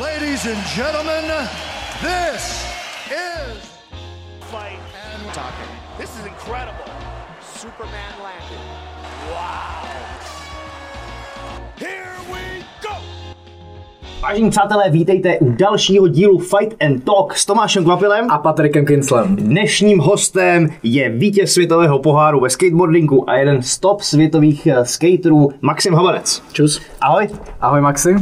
Ladies and gentlemen, this is fight and talking. This is incredible. Superman landed. Wow. Here we go. Vážení přátelé, vítejte u dalšího dílu Fight and Talk s Tomášem Kvapilem. a Patrikem Kinslem. Dnešním hostem je vítěz světového poháru ve skateboardingu a jeden z top světových eh, skaterů Maxim Havanec. Čus. Ahoj. Ahoj Maxi.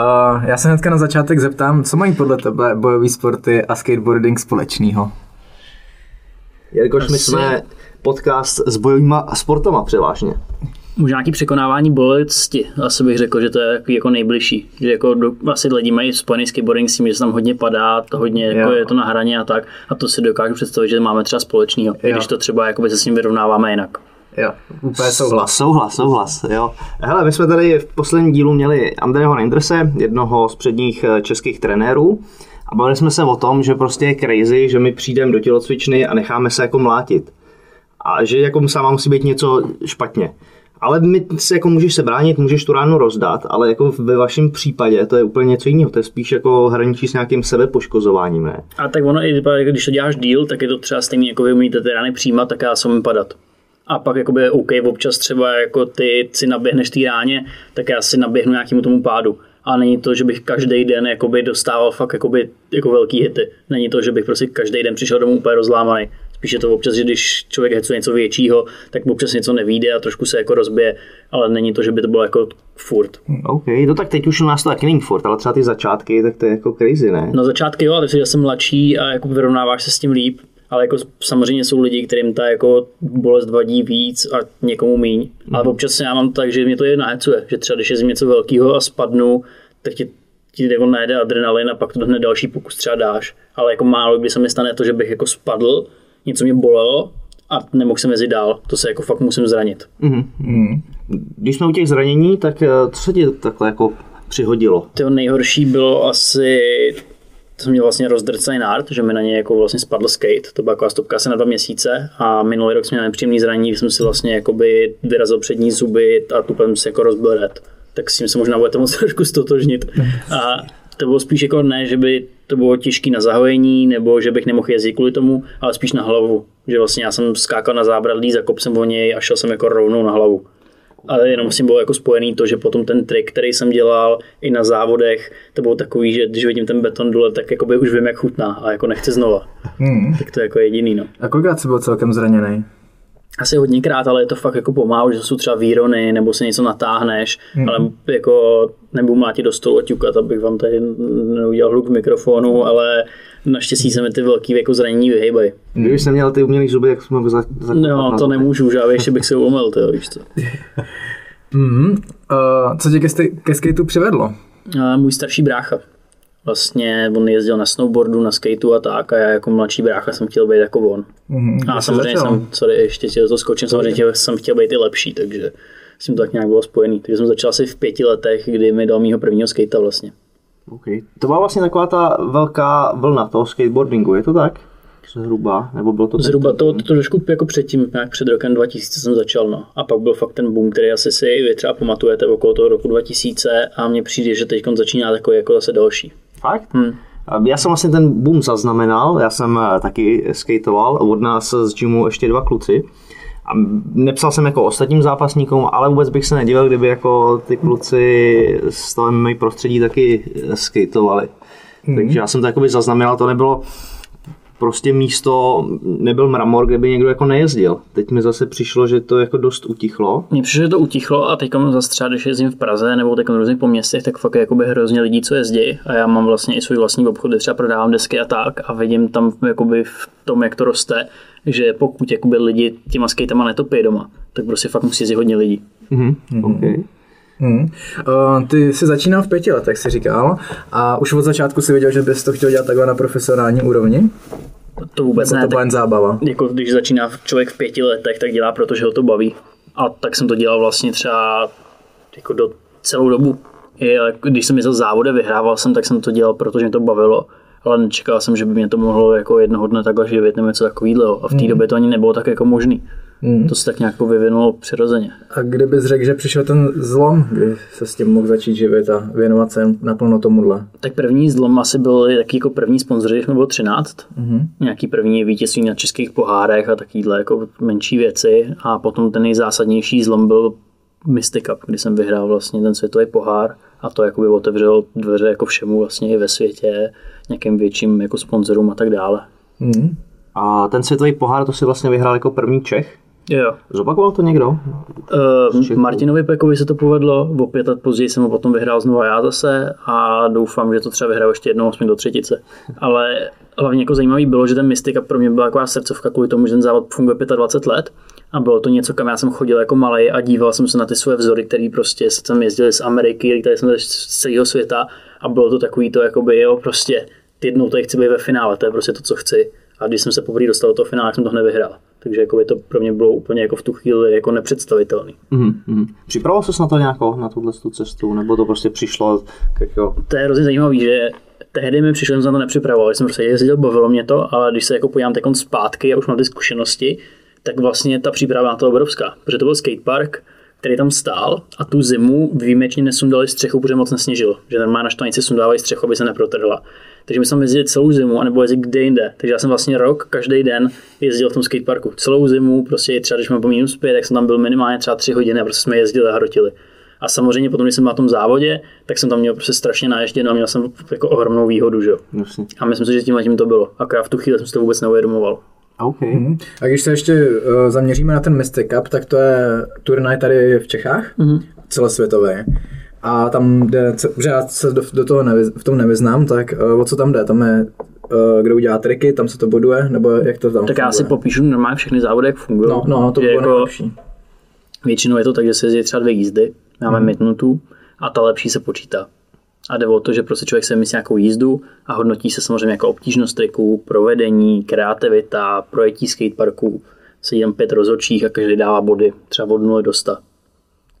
Uh, já se hnedka na začátek zeptám, co mají podle tebe bojové sporty a skateboarding společného? Jelikož my jsme podcast s bojovýma sportama převážně. Možná nějaký překonávání bolesti, asi bych řekl, že to je jako, jako nejbližší. Že jako do, asi lidi mají spojený skateboarding s tím, že se tam hodně padá, to hodně jako Jo. je to na hraně a tak. A to si dokážu představit, že máme třeba společného, když to třeba jakoby se s ním vyrovnáváme jinak. Jo, úplně souhlas. Souhlas, souhlas, jo. Hele, my jsme tady v posledním dílu měli Andreho Neinderse, jednoho z předních eh, českých trenérů. A bavili jsme se o tom, že prostě je crazy, že my přijdeme do tělocvičny a necháme se jako mlátit. A že jako sama musí být něco špatně. Ale my si jako můžeš se bránit, můžeš tu ránu rozdat, ale jako ve vašem případě to je úplně něco jiného. To je spíš jako hraničí s nějakým sebepoškozováním, ne? A tak ono, i když to děláš díl, tak je to třeba stejný, jako vy umíte ty rány přijímat, tak já jsem padat. A pak jakoby OK, občas třeba jako ty si naběhneš té ráně, tak já si naběhnu nějakému tomu pádu. A není to, že bych každý den jakoby dostával fakt jakoby, jako velký hity. Není to, že bych prostě každý den přišel domů úplně rozlámaný. Spíš je to občas, že když člověk hecuje něco většího, tak občas něco nevíde a trošku se jako rozbije, ale není to, že by to bylo jako furt. OK, no tak teď už u nás to taky není furt, ale třeba ty začátky, tak to je jako crazy, ne? Na začátky jo, ale když jsem mladší a jako vyrovnáváš se s tím líp, ale jako samozřejmě jsou lidi, kterým ta jako bolest vadí víc a někomu míň. Mm. Ale občas já mám tak, že mě to je nahecuje, že třeba když je z něco velkého a spadnu, tak ti, ti jako najde adrenalin a pak to hned další pokus třeba dáš. Ale jako málo kdy se mi stane to, že bych jako spadl, něco mě bolelo a nemohl jsem jezdit dál. To se jako fakt musím zranit. Když jsme u těch zranění, tak eh, co se ti takhle jako přihodilo? To nejhorší bylo asi jsem měl vlastně rozdrcený nárt, že mi na něj jako vlastně spadl skate, to byla taková stopka asi na dva měsíce a minulý rok jsem měl nepříjemný zranění, jsem si vlastně jakoby vyrazil přední zuby a tupem si jako rozbil red. Tak s tím se možná budete moc trošku stotožnit. A to bylo spíš jako ne, že by to bylo těžké na zahojení, nebo že bych nemohl jezdit kvůli tomu, ale spíš na hlavu. Že vlastně já jsem skákal na zábradlí, zakop jsem o něj a šel jsem jako rovnou na hlavu. Ale jenom s tím bylo jako spojený to, že potom ten trik, který jsem dělal i na závodech, to bylo takový, že když vidím ten beton dole, tak jakoby už vím, jak chutná a jako nechci znova. Hmm. Tak to je jako jediný, no. A kolikrát jsi byl celkem zraněný? Asi hodněkrát, ale je to fakt jako pomálu, že jsou třeba výrony, nebo se něco natáhneš, mm. ale jako nebudu mlátit do stolu a ťukat, abych vám tady neudělal hluk v mikrofonu, ale naštěstí se mi ty velký jako zranění vyhejbají. Kdybych jsem měl ty umělý zuby, jak jsme ho za, za No, to nemůžu, že já ještě bych se umyl, to víš co. Mm. Uh, co tě ke, ke skateu přivedlo? A můj starší brácha. Vlastně on jezdil na snowboardu, na skateu a tak a já jako mladší brácha jsem chtěl být jako on. Mm. A samozřejmě jsem, sorry, ještě tě to skočím, samozřejmě chtěl, jsem chtěl být i lepší, takže s tím to tak nějak bylo spojený. Takže jsem začal asi v pěti letech, kdy mi dal mýho prvního skata vlastně. Okay. To byla vlastně taková ta velká vlna toho skateboardingu, je to tak? Zhruba, nebo bylo to Zhruba to, to trošku jako předtím, nějak před rokem 2000 jsem začal, no. A pak byl fakt ten boom, který asi si vy třeba pamatujete okolo toho roku 2000 a mně přijde, že teď začíná takový jako zase další. Fakt? Hm. A Já jsem vlastně ten boom zaznamenal, já jsem eh, taky skateoval, od nás z gymu ještě dva kluci. A nepsal jsem jako ostatním zápasníkům, ale vůbec bych se nedivil, kdyby jako ty kluci z toho MMA prostředí taky eh, skateovali. Mm-hmm. Takže já jsem to jakoby zaznamenal, to nebylo prostě místo, nebyl mramor, kde by někdo jako nejezdil. Teď mi zase přišlo, že to jako dost utichlo. Mně přišlo, že to utichlo a teď zase třeba, když jezdím v Praze nebo teď různě po městech, tak fakt je jakoby hrozně lidí, co jezdí a já mám vlastně i svůj vlastní obchod, kde třeba prodávám desky a tak a vidím tam jakoby v tom, jak to roste, že pokud jakoby lidi těma skatama netopí doma, tak prostě fakt musí jezdit hodně lidí. Mm-hmm. Okay. Hmm. Uh, ty jsi začínal v pěti letech, jsi říkal, a už od začátku si věděl, že bys to chtěl dělat takhle na profesionální úrovni? To vůbec Nebo ne. to byla jen zábava? jako když začíná člověk v pěti letech, tak dělá, protože ho to baví. A tak jsem to dělal vlastně třeba jako do celou dobu. I jako když jsem jezdil závode, vyhrával jsem, tak jsem to dělal, protože mě to bavilo. Ale nečekal jsem, že by mě to mohlo jako jednoho dne takhle živit nebo něco takového. A v té době to ani nebylo tak jako možný. Mm. To se tak nějak vyvinulo přirozeně. A kdybys řekl, že přišel ten zlom, kdy se s tím mohl začít živit a věnovat se naplno tomuhle? Tak první zlom asi byl taky jako první sponzoři, když bylo 13. Mm-hmm. Nějaký první vítězství na českých pohárech a takovýhle jako menší věci. A potom ten nejzásadnější zlom byl Mystic Cup, kdy jsem vyhrál vlastně ten světový pohár a to jakoby otevřelo dveře jako všemu vlastně i ve světě, nějakým větším jako sponzorům a tak dále. Mm. A ten světový pohár to si vlastně vyhrál jako první Čech? Jo. Zopakoval to někdo? Uh, Martinovi Pekovi se to povedlo, o pět let později jsem ho potom vyhrál znova já zase a doufám, že to třeba vyhrál ještě jednou osmi do třetice. Ale hlavně jako zajímavý bylo, že ten Mystika pro mě byla taková srdcovka kvůli tomu, že ten závod funguje 25 let a bylo to něco, kam já jsem chodil jako malý a díval jsem se na ty své vzory, který prostě se tam jezdili z Ameriky, tady jsem z celého světa a bylo to takový to, jakoby, jo, prostě jednou tady chci být ve finále, to je prostě to, co chci. A když jsem se poprvé dostal do toho finále, jsem to nevyhrál. Takže jako to pro mě bylo úplně jako v tu chvíli jako nepředstavitelný. Mm-hmm. Připravoval jsi na to nějakou, na tuhle cestu, nebo to prostě přišlo jako... To je hrozně zajímavé, že tehdy mi přišlo, že jsem na to nepřipravoval, jsem prostě jezdil, bavilo mě to, ale když se jako podívám teď zpátky a už mám ty zkušenosti, tak vlastně ta příprava na to obrovská, protože to byl skatepark, který tam stál a tu zimu výjimečně nesundali střechu, protože moc nesněžilo. Že normálně na štvanici sundávají střechu, aby se neprotrhla. Takže my jsme jezdili celou zimu, anebo jezdili kde jinde. Takže já jsem vlastně rok, každý den jezdil v tom skateparku. Celou zimu, prostě třeba když jsme po minus 5, tak jsem tam byl minimálně třeba 3 hodiny a prostě jsme jezdili a hrotili. A samozřejmě potom, když jsem na tom závodě, tak jsem tam měl prostě strašně naježděno a měl jsem jako ohromnou výhodu, že jo. A myslím si, že tím tím to bylo. Akorát v tu chvíli jsem si to vůbec neuvědomoval. Okay. Mm-hmm. A když se ještě uh, zaměříme na ten Mystic Cup, tak to je turnaj tady v Čechách, mm-hmm. celosvětový. A tam jde, že já se do, do toho nevyz, v tom nevyznám, tak uh, o co tam jde? Tam je uh, kdo udělá triky, tam se to boduje, nebo jak to tam Tak funguje? já si popíšu normálně všechny závody, jak fungují. No, no, to bylo jako, nejlepší. Většinou je to tak, že se jezdí třeba dvě jízdy, máme hmm. minutu a ta lepší se počítá. A jde o to, že prostě člověk se myslí nějakou jízdu a hodnotí se samozřejmě jako obtížnost triku, provedení, kreativita, projetí skateparku. Sedí tam pět rozhodčích a každý dává body, třeba od 0 do 100.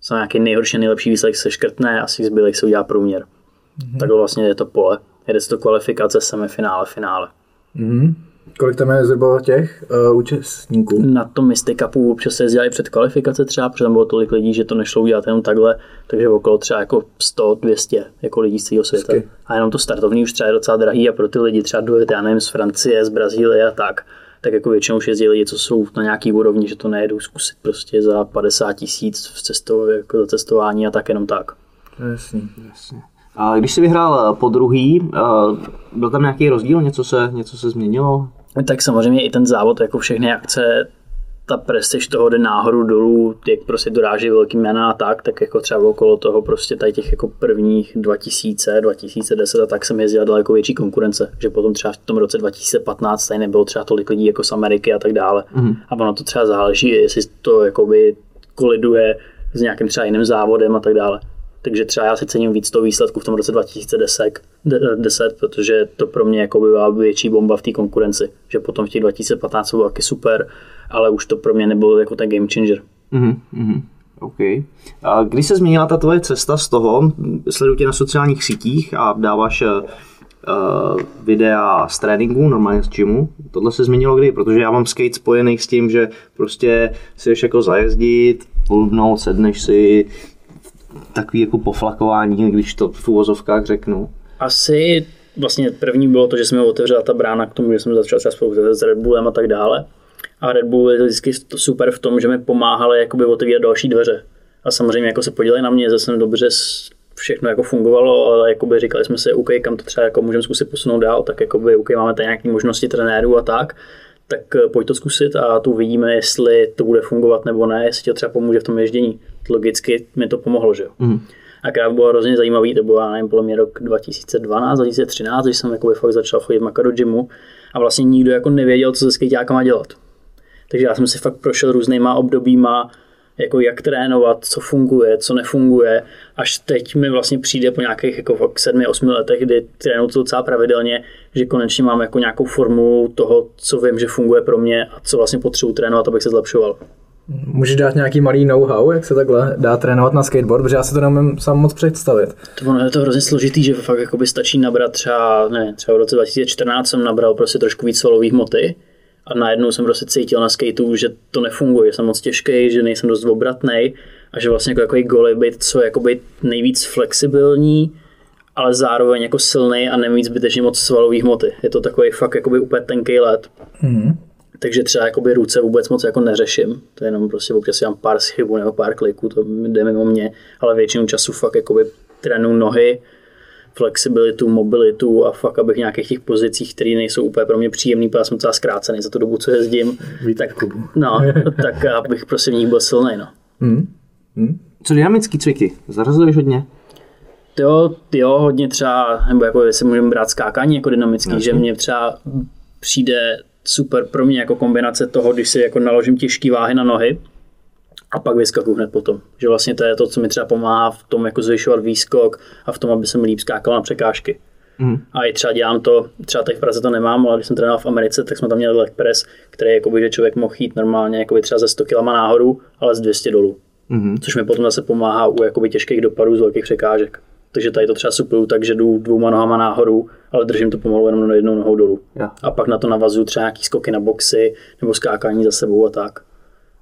Za nějaký nejhorší nejlepší výsledek se škrtne a z těch zbylých se udělá průměr. Mm-hmm. Takhle vlastně je to pole. Jede se to kvalifikace, semifinále, finále. Mm-hmm. Kolik tam je zhruba těch uh, účastníků? Na tom Mystic Cupu občas se jezdili před kvalifikace třeba, protože tam bylo tolik lidí, že to nešlo udělat jenom takhle, takže okolo třeba jako 100, 200 jako lidí z celého světa. Hezky. A jenom to startovní už třeba je docela drahý a pro ty lidi třeba dojet, já nevím, z Francie, z Brazílie a tak, tak jako většinou už jezdí lidi, co jsou na nějaký úrovni, že to nejedou zkusit prostě za 50 tisíc v cesto, jako za cestování a tak jenom tak. Jasně, jasně. A když jsi vyhrál po druhý, byl tam nějaký rozdíl, něco se, něco se změnilo? Tak samozřejmě i ten závod, jako všechny akce, ta prestiž toho jde náhodou dolů, jak prostě doráží velký jména a tak, tak jako třeba okolo toho prostě tady těch jako prvních 2000, 2010 a tak jsem jezdil daleko větší konkurence, že potom třeba v tom roce 2015 tady nebylo třeba tolik lidí jako z Ameriky a tak dále. Mm. A ono to třeba záleží, jestli to jakoby koliduje s nějakým třeba jiným závodem a tak dále. Takže třeba já si cením víc toho výsledku v tom roce 2010, 10, protože to pro mě jako by byla větší bomba v té konkurenci. Že potom v těch 2015 bylo taky super, ale už to pro mě nebylo jako ten game changer. Mm-hmm. OK. A když se změnila ta tvoje cesta z toho, sleduju tě na sociálních sítích a dáváš uh, videa z tréninku, normálně z gymu. Tohle se změnilo kdy? Protože já mám skate spojený s tím, že prostě si jdeš jako zajezdit, půlnout, sedneš si, takový jako poflakování, když to v úvozovkách řeknu? Asi vlastně první bylo to, že jsme otevřela ta brána k tomu, že jsme začali třeba spolupracovat s Red Bullem a tak dále. A Red Bull je vždycky super v tom, že mi pomáhali jakoby otevírat další dveře. A samozřejmě jako se podělili na mě, zase jsem dobře všechno jako fungovalo, ale jakoby říkali jsme si, OK, kam to třeba jako můžeme zkusit posunout dál, tak jakoby, OK, máme tady nějaké možnosti trenérů a tak, tak eh, pojď to zkusit a tu vidíme, jestli to bude fungovat nebo ne, jestli to třeba pomůže v tom ježdění logicky mi to pomohlo, že jo. Mm. A krát bylo hrozně zajímavý, to bylo, nevím, podle mě rok 2012, 2013, když jsem jako fakt začal chodit maka do gymu a vlastně nikdo jako nevěděl, co se má dělat. Takže já jsem si fakt prošel různýma obdobíma, jako jak trénovat, co funguje, co nefunguje, až teď mi vlastně přijde po nějakých jako 7-8 letech, kdy trénuju to docela pravidelně, že konečně mám jako nějakou formulu toho, co vím, že funguje pro mě a co vlastně potřebuji trénovat, abych se zlepšoval. Můžeš dát nějaký malý know-how, jak se takhle dá trénovat na skateboard, protože já si to nemůžu sám moc představit. To ono je to hrozně složitý, že fakt stačí nabrat třeba, ne, třeba v roce 2014 jsem nabral prostě trošku víc svalových hmoty a najednou jsem prostě cítil na skateu, že to nefunguje, že jsem moc těžký, že nejsem dost obratný a že vlastně jako takový goalie být co jako být nejvíc flexibilní, ale zároveň jako silný a nemít zbytečně moc svalový hmoty. Je to takový fakt jakoby úplně tenký let. Mm-hmm. Takže třeba jakoby ruce vůbec moc jako neřeším. To je jenom prostě občas mám pár schybů nebo pár kliků, to jde mimo mě, ale většinu času fakt jakoby trénu nohy, flexibilitu, mobilitu a fakt, abych v nějakých těch pozicích, které nejsou úplně pro mě příjemný, protože jsem docela zkrácený za tu dobu, co jezdím, tak, no, tak abych prostě v nich byl silný. No. Hmm. Hmm. Co dynamický cviky? Zarazuješ hodně? Jo, jo, hodně třeba, nebo jako jestli můžeme brát skákání jako dynamický, Jasně. že mě třeba přijde super pro mě jako kombinace toho, když si jako naložím těžké váhy na nohy, a pak vyskakuju hned potom. Že vlastně to je to, co mi třeba pomáhá v tom jako zvyšovat výskok a v tom, aby jsem líp skákal na překážky. Mm. A i třeba dělám to, třeba teď v Praze to nemám, ale když jsem trénoval v Americe, tak jsme tam měli leg press, který jakoby, že člověk mohl jít normálně jakoby třeba ze 100 kg nahoru, ale z 200 dolů. Mm. Což mi potom zase pomáhá u jakoby těžkých dopadů z velkých překážek. Takže tady to třeba supluju tak, že jdu dvouma nohama nahoru, ale držím to pomalu jenom na jednou nohou dolů. Yeah. A pak na to navazuju třeba nějaký skoky na boxy nebo skákání za sebou a tak.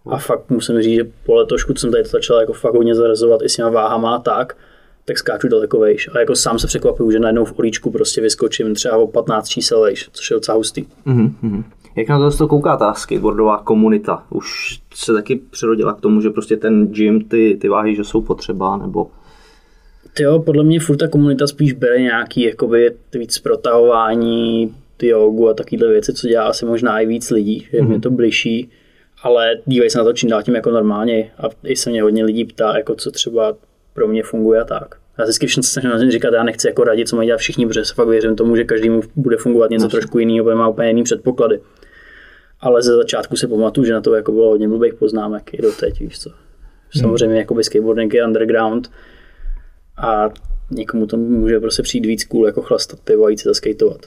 A fakt musím říct, že po letošku jsem tady to začal jako fakt hodně zarazovat i s těma váhama a tak, tak skáču daleko vejš. A jako sám se překvapuju, že najednou v olíčku prostě vyskočím třeba o 15 čísel vejš, což je docela hustý. Mm-hmm. Jak na to kouká ta skateboardová komunita? Už se taky přerodila k tomu, že prostě ten gym, ty, ty váhy, že jsou potřeba, nebo Jo, podle mě furt ta komunita spíš bere nějaký jakoby víc protahování, ty jogu a takovéhle věci, co dělá asi možná i víc lidí, že mm-hmm. mě to bližší ale dívají se na to čím dál tím jako normálně a i se mě hodně lidí ptá, jako co třeba pro mě funguje a tak. Já vždycky snažím říkat, já nechci jako radit, co mají dělat všichni, protože se fakt věřím tomu, že každý mu bude fungovat něco Myslím. trošku jiného, bude má úplně jiný předpoklady. Ale ze začátku si pamatuju, že na to jako bylo hodně blbých poznámek i do teď, víš co. Hmm. Samozřejmě jako skateboarding je underground a někomu to může prostě přijít víc cool jako chlastat pivo a jít se zaskateovat.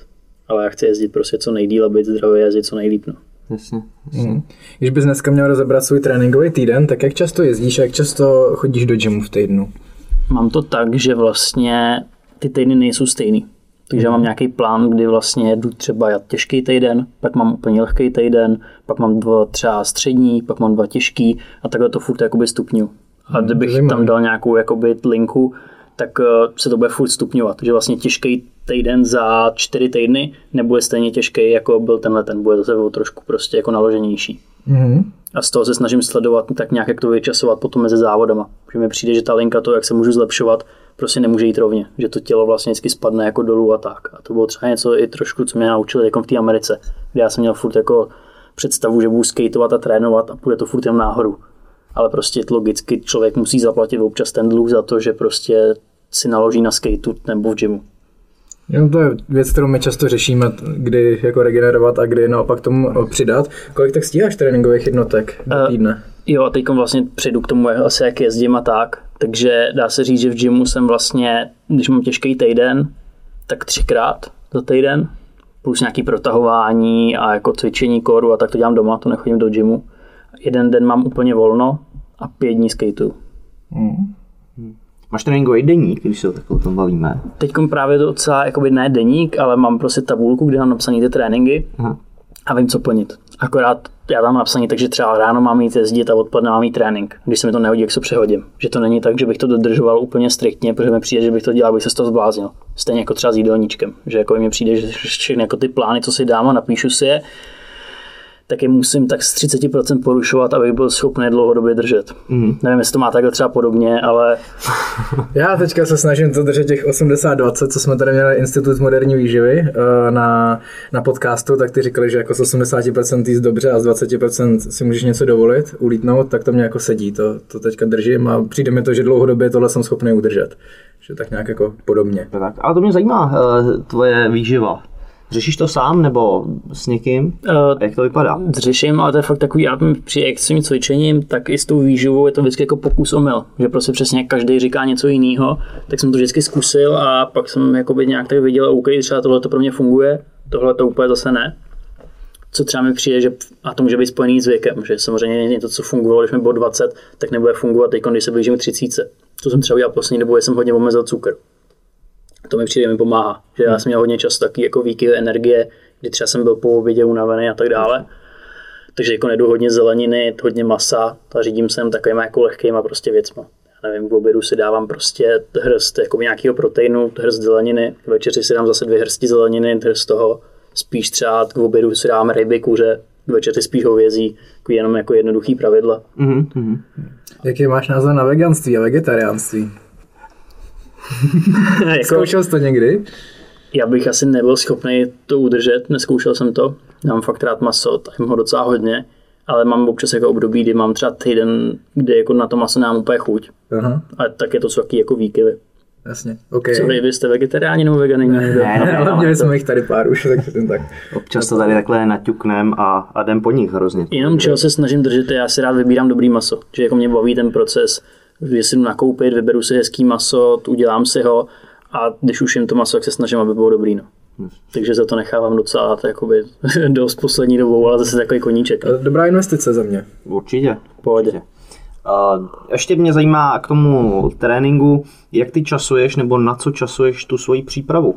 Ale já chci jezdit prostě co nejdíl a být zdravý jezdit co nejlíp. No. Jasně, jasně. Mm. Když bys dneska měl rozebrat svůj tréninkový týden, tak jak často jezdíš a jak často chodíš do gymu v týdnu? Mám to tak, že vlastně ty týdny nejsou stejný. Takže mm. mám nějaký plán, kdy vlastně jdu třeba těžký týden, pak mám úplně lehký týden, pak mám dva třeba střední, pak mám dva těžký a takhle to furt jakoby stupňu. A mhm, kdybych tam dal nějakou jakoby linku, tak eh, se to bude furt stupňovat. Takže vlastně těžký týden za čtyři týdny nebude stejně těžký, jako byl tenhle, ten bude zase trošku prostě jako naloženější. Mm-hmm. A z toho se snažím sledovat tak nějak, jak to vyčasovat potom mezi závodama. Že mi přijde, že ta linka to, jak se můžu zlepšovat, prostě nemůže jít rovně. Že to tělo vlastně vždycky spadne jako dolů a tak. A to bylo třeba něco i trošku, co mě naučili jako v té Americe, kde já jsem měl furt jako představu, že budu skateovat a trénovat a půjde to furt jen nahoru. Ale prostě logicky člověk musí zaplatit občas ten dluh za to, že prostě si naloží na skateu nebo v gymu. Jo, to je věc, kterou my často řešíme, kdy jako regenerovat a kdy naopak tomu přidat. Kolik tak stíháš tréninkových jednotek do eh, týdne? Uh, jo, a teď vlastně přejdu k tomu, asi jak jezdím a tak. Takže dá se říct, že v gymu jsem vlastně, když mám těžký týden, tak třikrát za týden, plus nějaký protahování a jako cvičení koru a tak to dělám doma, to nechodím do gymu. Jeden den mám úplně volno a pět dní skateu. Hmm. Máš tréninkový deník, když se o takhle tom bavíme? Teď právě to docela, jakoby ne deník, ale mám prostě tabulku, kde mám napsané ty tréninky Aha. a vím, co plnit. Akorát já tam napsaný, takže třeba ráno mám jít jezdit a odpoledne mám jít trénink. Když se mi to nehodí, jak se přehodím. Že to není tak, že bych to dodržoval úplně striktně, protože mi přijde, že bych to dělal, abych se z toho zbláznil. Stejně jako třeba s jídelníčkem. Že jako mi přijde, že všechny jako ty plány, co si dám a napíšu si je, tak je musím tak z 30% porušovat, abych byl schopný dlouhodobě držet. Mm. Nevím, jestli to má takhle třeba podobně, ale... Já teďka se snažím to držet těch 80-20, co jsme tady měli Institut moderní výživy eh, na, na podcastu, tak ty říkali, že jako z 80% jíst dobře a z 20% si můžeš něco dovolit, ulítnout, tak to mě jako sedí, to, to teďka držím a přijde mi to, že dlouhodobě tohle jsem schopný udržet. Že tak nějak jako podobně. Tak, ale to mě zajímá, eh, tvoje výživa. Řešíš to sám nebo s někým? Uh, jak to vypadá? Řeším, ale to je fakt takový, já při extrémním cvičením, tak i s tou výživou je to vždycky jako pokus omyl. Že prostě přesně každý říká něco jiného, tak jsem to vždycky zkusil a pak jsem jakoby nějak tak viděl, OK, třeba tohle to pro mě funguje, tohle to úplně zase ne. Co třeba mi přijde, že, a to může být spojený s věkem, že samozřejmě něco, co fungovalo, když mi bylo 20, tak nebude fungovat teď, když se blížím k 30. To jsem třeba udělal poslední dobou, jsem hodně omezil cukr to mi přijde, mi pomáhá. Že já jsem měl hodně často taky jako výkyvy energie, kdy třeba jsem byl po obědě unavený a tak dále. Takže jako nedu hodně zeleniny, hodně masa, a řídím se takovýma jako lehkýma prostě věcma. Já nevím, v obědu si dávám prostě hrst jako nějakého proteinu, hrst zeleniny, k večeři si dám zase dvě hrsti zeleniny, hrst toho, spíš třeba k obědu si dám ryby, kuře, k večeři spíš hovězí, jako jenom jako jednoduchý pravidla. Mm-hmm. Jaký máš názor na veganství a vegetariánství? jako, Zkoušel jsi to někdy? já bych asi nebyl schopný to udržet, neskoušel jsem to. Já mám fakt rád maso, tak ho docela hodně, ale mám občas jako období, kdy mám třeba týden, kdy jako na to maso nemám úplně chuť. Aha, Ale tak je to jsou taky jako výkyvy. jasně. OK. Co vy, vy jste vegetariáni nebo vegani? Ne, ne, ne, ale ale měli jsme jich tady pár už, takže ten tak. Občas to tady takhle naťuknem a, a jdem po nich hrozně. Jenom čeho se snažím držet, já si rád vybírám dobrý maso. Že jako mě baví ten proces, že si jdu nakoupit, vyberu si hezký maso, udělám si ho a když už jim to maso, tak se snažím, aby bylo dobrý. No. Takže za to nechávám docela to jakoby, dost poslední dobou, ale zase takový koníček. No. Dobrá investice za mě. Určitě. Pohodě. A ještě mě zajímá k tomu tréninku, jak ty časuješ nebo na co časuješ tu svoji přípravu.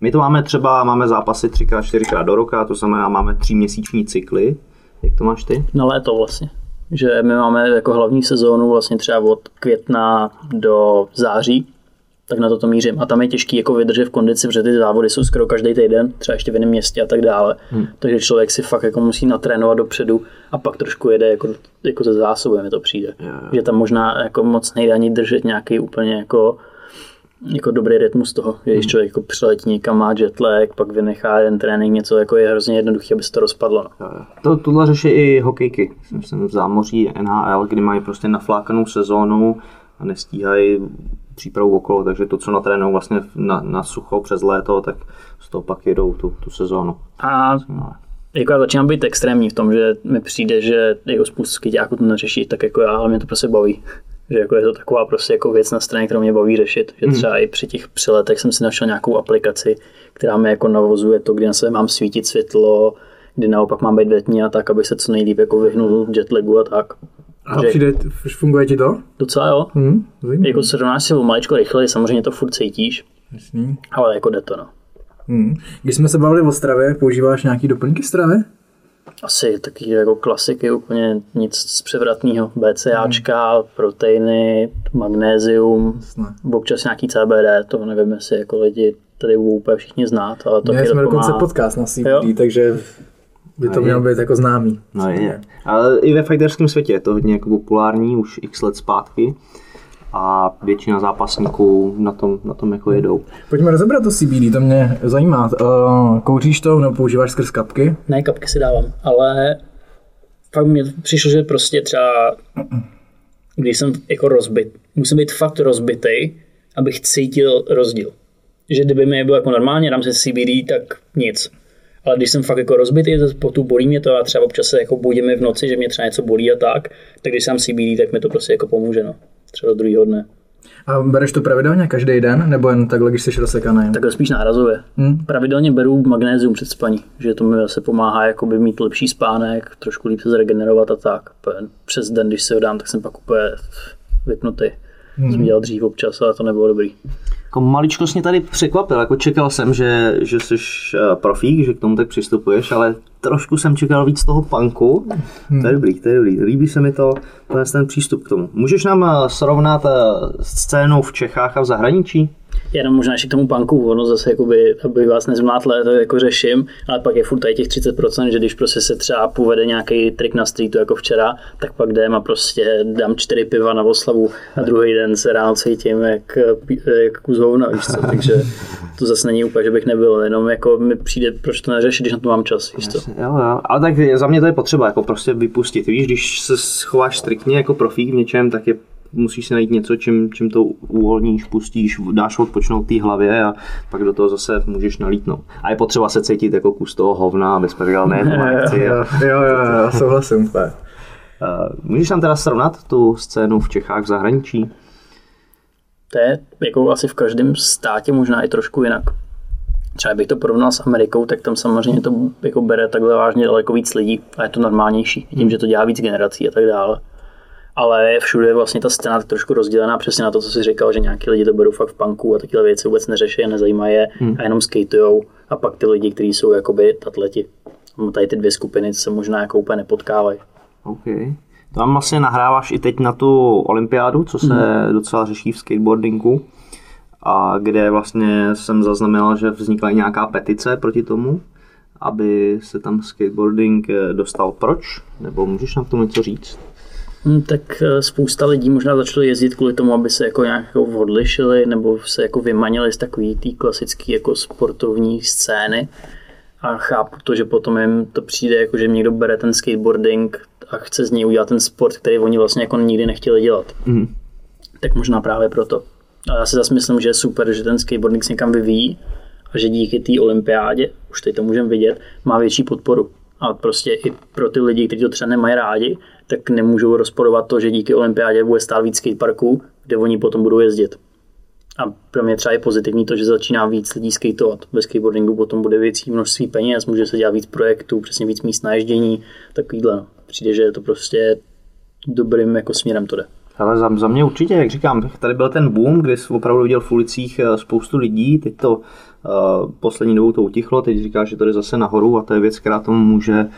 My to máme třeba, máme zápasy třikrát, čtyřikrát do roka, to znamená máme tříměsíční cykly. Jak to máš ty? Na léto vlastně. Že my máme jako hlavní sezónu vlastně třeba od května do září, tak na to to mířím. A tam je těžký jako vydržet v kondici, protože ty závody jsou skoro každý týden, třeba ještě v jiném městě a tak dále. Hmm. Takže člověk si fakt jako musí natrénovat dopředu a pak trošku jede jako, jako ze zásoby, mi to přijde. Jo. Že tam možná jako moc nejde ani držet nějaký úplně jako jako dobrý rytmus toho, že když člověk jako přiletí někam, má jetlag, pak vynechá jeden trénink, něco jako je hrozně jednoduché, aby se to rozpadlo. No. To, tohle řeší i hokejky. Jsem, jsem v zámoří NHL, kdy mají prostě naflákanou sezónu a nestíhají přípravu okolo, takže to, co natrénují vlastně na, na sucho přes léto, tak z toho pak jedou tu, tu sezónu. A No. jako já začínám být extrémní v tom, že mi přijde, že jako spoustu skyťáků to neřeší, tak jako já, ale mě to prostě baví. Že jako je to taková prostě jako věc na straně, kterou mě baví řešit. Že třeba i při těch přiletech jsem si našel nějakou aplikaci, která mi jako navozuje to, kdy na sebe mám svítit světlo, kdy naopak mám být ve tmě a tak, abych se co nejlíp jako vyhnul jetlagu a tak. A Že- přijde, už funguje ti to? Docela jo. Hm, zajímavé. Jako srovnáš si o maličko rychleji, samozřejmě to furt cítíš, Jasný. ale jako jde to no. Hm. Když jsme se bavili o stravě, používáš nějaký doplňky stravy? Asi taky jako klasiky, úplně nic z převratného. BCAčka, proteiny, magnézium, Jasné. občas nějaký CBD, to nevím, jestli jako lidi tady budou úplně všichni znát, ale to Měli jsme dokonce pomáhá. podcast na CBD, Jo. takže by to mělo být jako známý. No je. Ale i ve fighterském světě je to hodně jako populární už x let zpátky a většina zápasníků na tom, na tom jako jedou. Pojďme rozebrat to CBD, to mě zajímá. Uh, kouříš to nebo používáš skrz kapky? Ne, kapky si dávám, ale fakt mi přišlo, že prostě třeba, když jsem jako rozbit, musím být fakt rozbitej, abych cítil rozdíl. Že kdyby mi bylo jako normálně, dám si CBD, tak nic. Ale když jsem fakt jako rozbitý ze spotu, bolí mě to a třeba občas se jako budím v noci, že mě třeba něco bolí a tak, tak když jsem CBD, tak mi to prostě jako pomůže, no. Třeba druhého dne. A bereš to pravidelně každý den, nebo jen takhle, když jsi rozsekaný? Takhle spíš nárazově. Hm. Pravidelně beru magnézium před spaní, že to mi zase pomáhá jakoby mít lepší spánek, trošku líp se zregenerovat a tak. Přes den, když se ho dám, tak jsem pak úplně vypnutý. Hmm. Jsem dělal dřív občas, ale to nebylo dobrý. Jako maličko mě tady překvapil, jako čekal jsem, že, že jsi eh, profík, že k tomu tak přistupuješ, ale trošku jsem čekal víc toho punku. Hmm. To je dobrý, to je dobrý. Líbí se mi to, tenhle ten přístup k tomu. Můžeš nám eh, srovnat eh, scénu v Čechách a v zahraničí? Jenom možná ještě k tomu punku, ono zase, jakoby, aby vás nezmlátle, to jako řeším, ale pak je furt tady těch 30%, že když prostě se třeba povede nějaký trik na streetu jako včera, tak pak jdem a prostě dám čtyři piva na oslavu a druhý den se ráno cítím jak, jak kus hovna, víš co? takže to zase není úplně, že bych nebyl, jenom jako mi přijde, proč to neřešit, když na to mám čas, víš co? Jo, jo, ale tak za mě to je potřeba, jako prostě vypustit. Víš, když se chováš striktně jako profík v něčem, tak je musíš si najít něco, čím, čím to uvolníš, pustíš, dáš odpočnout té hlavě a pak do toho zase můžeš nalítnout. A je potřeba se cítit jako kus toho hovna, abys pak říkal, ne, to nechci. Jo, jo, jo, jo, souhlasím úplně. Uh, můžeš tam teda srovnat tu scénu v Čechách v zahraničí? To je jako asi v každém státě možná i trošku jinak. Třeba bych to porovnal s Amerikou, tak tam samozřejmě to jako bere takhle vážně daleko víc lidí a je to normálnější, tím, že to dělá víc generací a tak dále. Ale všude je vlastně ta scéna trošku rozdělená přesně na to, co jsi říkal, že nějaký lidi to berou fakt v punku a takové věci vůbec neřeší a nezajímají je a jenom skatujou. A pak ty lidi, kteří jsou jakoby atleti. A Tady ty dvě skupiny se možná jako úplně nepotkávají. OK. Tam vlastně nahráváš i teď na tu olympiádu, co se mm. docela řeší v skateboardingu. A kde vlastně jsem zaznamenal, že vznikla i nějaká petice proti tomu, aby se tam skateboarding eh, dostal. Proč? Nebo můžeš nám k tomu něco říct? Hmm, tak eh, spousta lidí možná začalo jezdit kvůli tomu, aby se jako nějak jako odlišili nebo se jako vymanili z takový té klasické jako sportovní scény. A chápu to, že potom jim to přijde, jako že někdo bere ten skateboarding a chce z něj udělat ten sport, který oni vlastně jako nikdy nechtěli dělat. Mm. Tak možná právě proto. A já si zase myslím, že je super, že ten skateboarding se někam vyvíjí a že díky té olympiádě, už teď to můžeme vidět, má větší podporu. A prostě i pro ty lidi, kteří to třeba nemají rádi, tak nemůžou rozporovat to, že díky olympiádě bude stát víc skateparků, kde oni potom budou jezdit. A pro mě třeba je pozitivní to, že začíná víc lidí skateovat. Ve skateboardingu potom bude větší množství peněz, může se dělat víc projektů, přesně víc míst na ježdění, takovýhle. No. Přijde, že je to prostě dobrým jako směrem to jde. Ale za, za mě určitě, jak říkám, tady byl ten boom, kdy jsi opravdu viděl v ulicích eh, spoustu lidí, teď to uh, poslední dobou to utichlo, teď říká, že to jde zase nahoru a to je věc, která tomu může uh,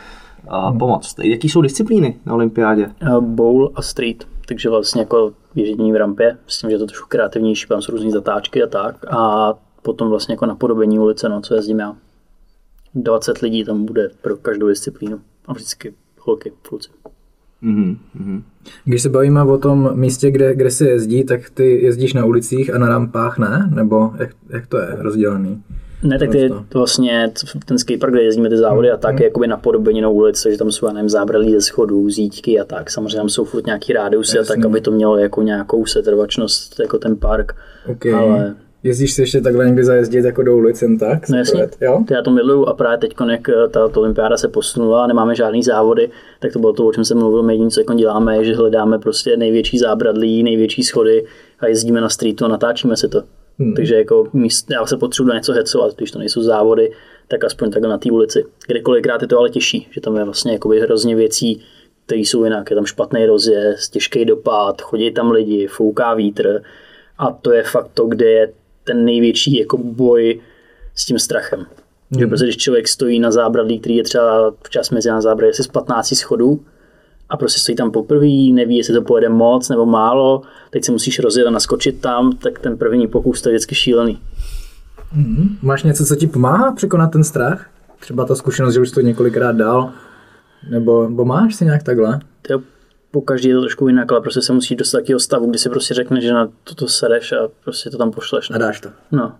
pomoct. Jaký jsou disciplíny na olympiádě? Bowl a street, takže vlastně jako ježdění v rampě, s tím, že je to trošku kreativnější, tam jsou různé zatáčky a tak. A potom vlastně jako napodobení ulice, no, co jezdím já. 20 lidí tam bude pro každou disciplínu. A vždycky holky, kluci. Mm-hmm. Když se bavíme o tom místě, kde, kde se jezdí, tak ty jezdíš na ulicích a na rampách ne? Nebo jak, jak to je rozdělený? Ne, tak ty, to vlastně ten skatepark, kde jezdíme ty závody a tak, mm. je jakoby napodobení na ulici, že tam jsou, já nevím, zábralí ze schodů, zítky a tak. Samozřejmě tam jsou furt nějaký rádiusy Jasný. a tak, aby to mělo jako nějakou setrvačnost, jako ten park. Okay. Ale Jezdíš si ještě takhle někdy zajezdit jako do ulicem, tak? No jasně, jo? já to miluju a právě teď, jak eh, ta, ta olympiáda se posunula a nemáme žádný závody, tak to bylo to, o čem jsem mluvil, my jediné, co jako děláme, je, že hledáme prostě největší zábradlí, největší schody a jezdíme na streetu a natáčíme si to. Hmm. Takže jako míst, já se potřebuji něco hecovat, když to nejsou závody, tak aspoň takhle na té ulici. Kdekolikrát je to ale těžší, že tam je vlastně jakoby hrozně věcí, které jsou jinak. Je tam špatný rozjezd, těžký dopad, chodí tam lidi, fouká vítr a to je fakt to, kde je ten největší jako boj s tím strachem. Mm. Že hmm. prostě, když člověk stojí na zábradlí, který je třeba včas mezi na zábradlí asi z 15 schodů a prostě stojí tam poprvé, neví, jestli to pojede moc nebo málo, teď se musíš rozjet a naskočit tam, tak ten první pokus to je vždycky šílený. Mm. Máš něco, co ti pomáhá překonat ten strach? Třeba ta zkušenost, že už to několikrát dal? Nebo, nebo máš si nějak takhle? To po každý je to trošku jinak, ale prostě se musíš dostat takového stavu, kdy si prostě řekneš, že na toto sereš a prostě to tam pošleš. No. A dáš to. No.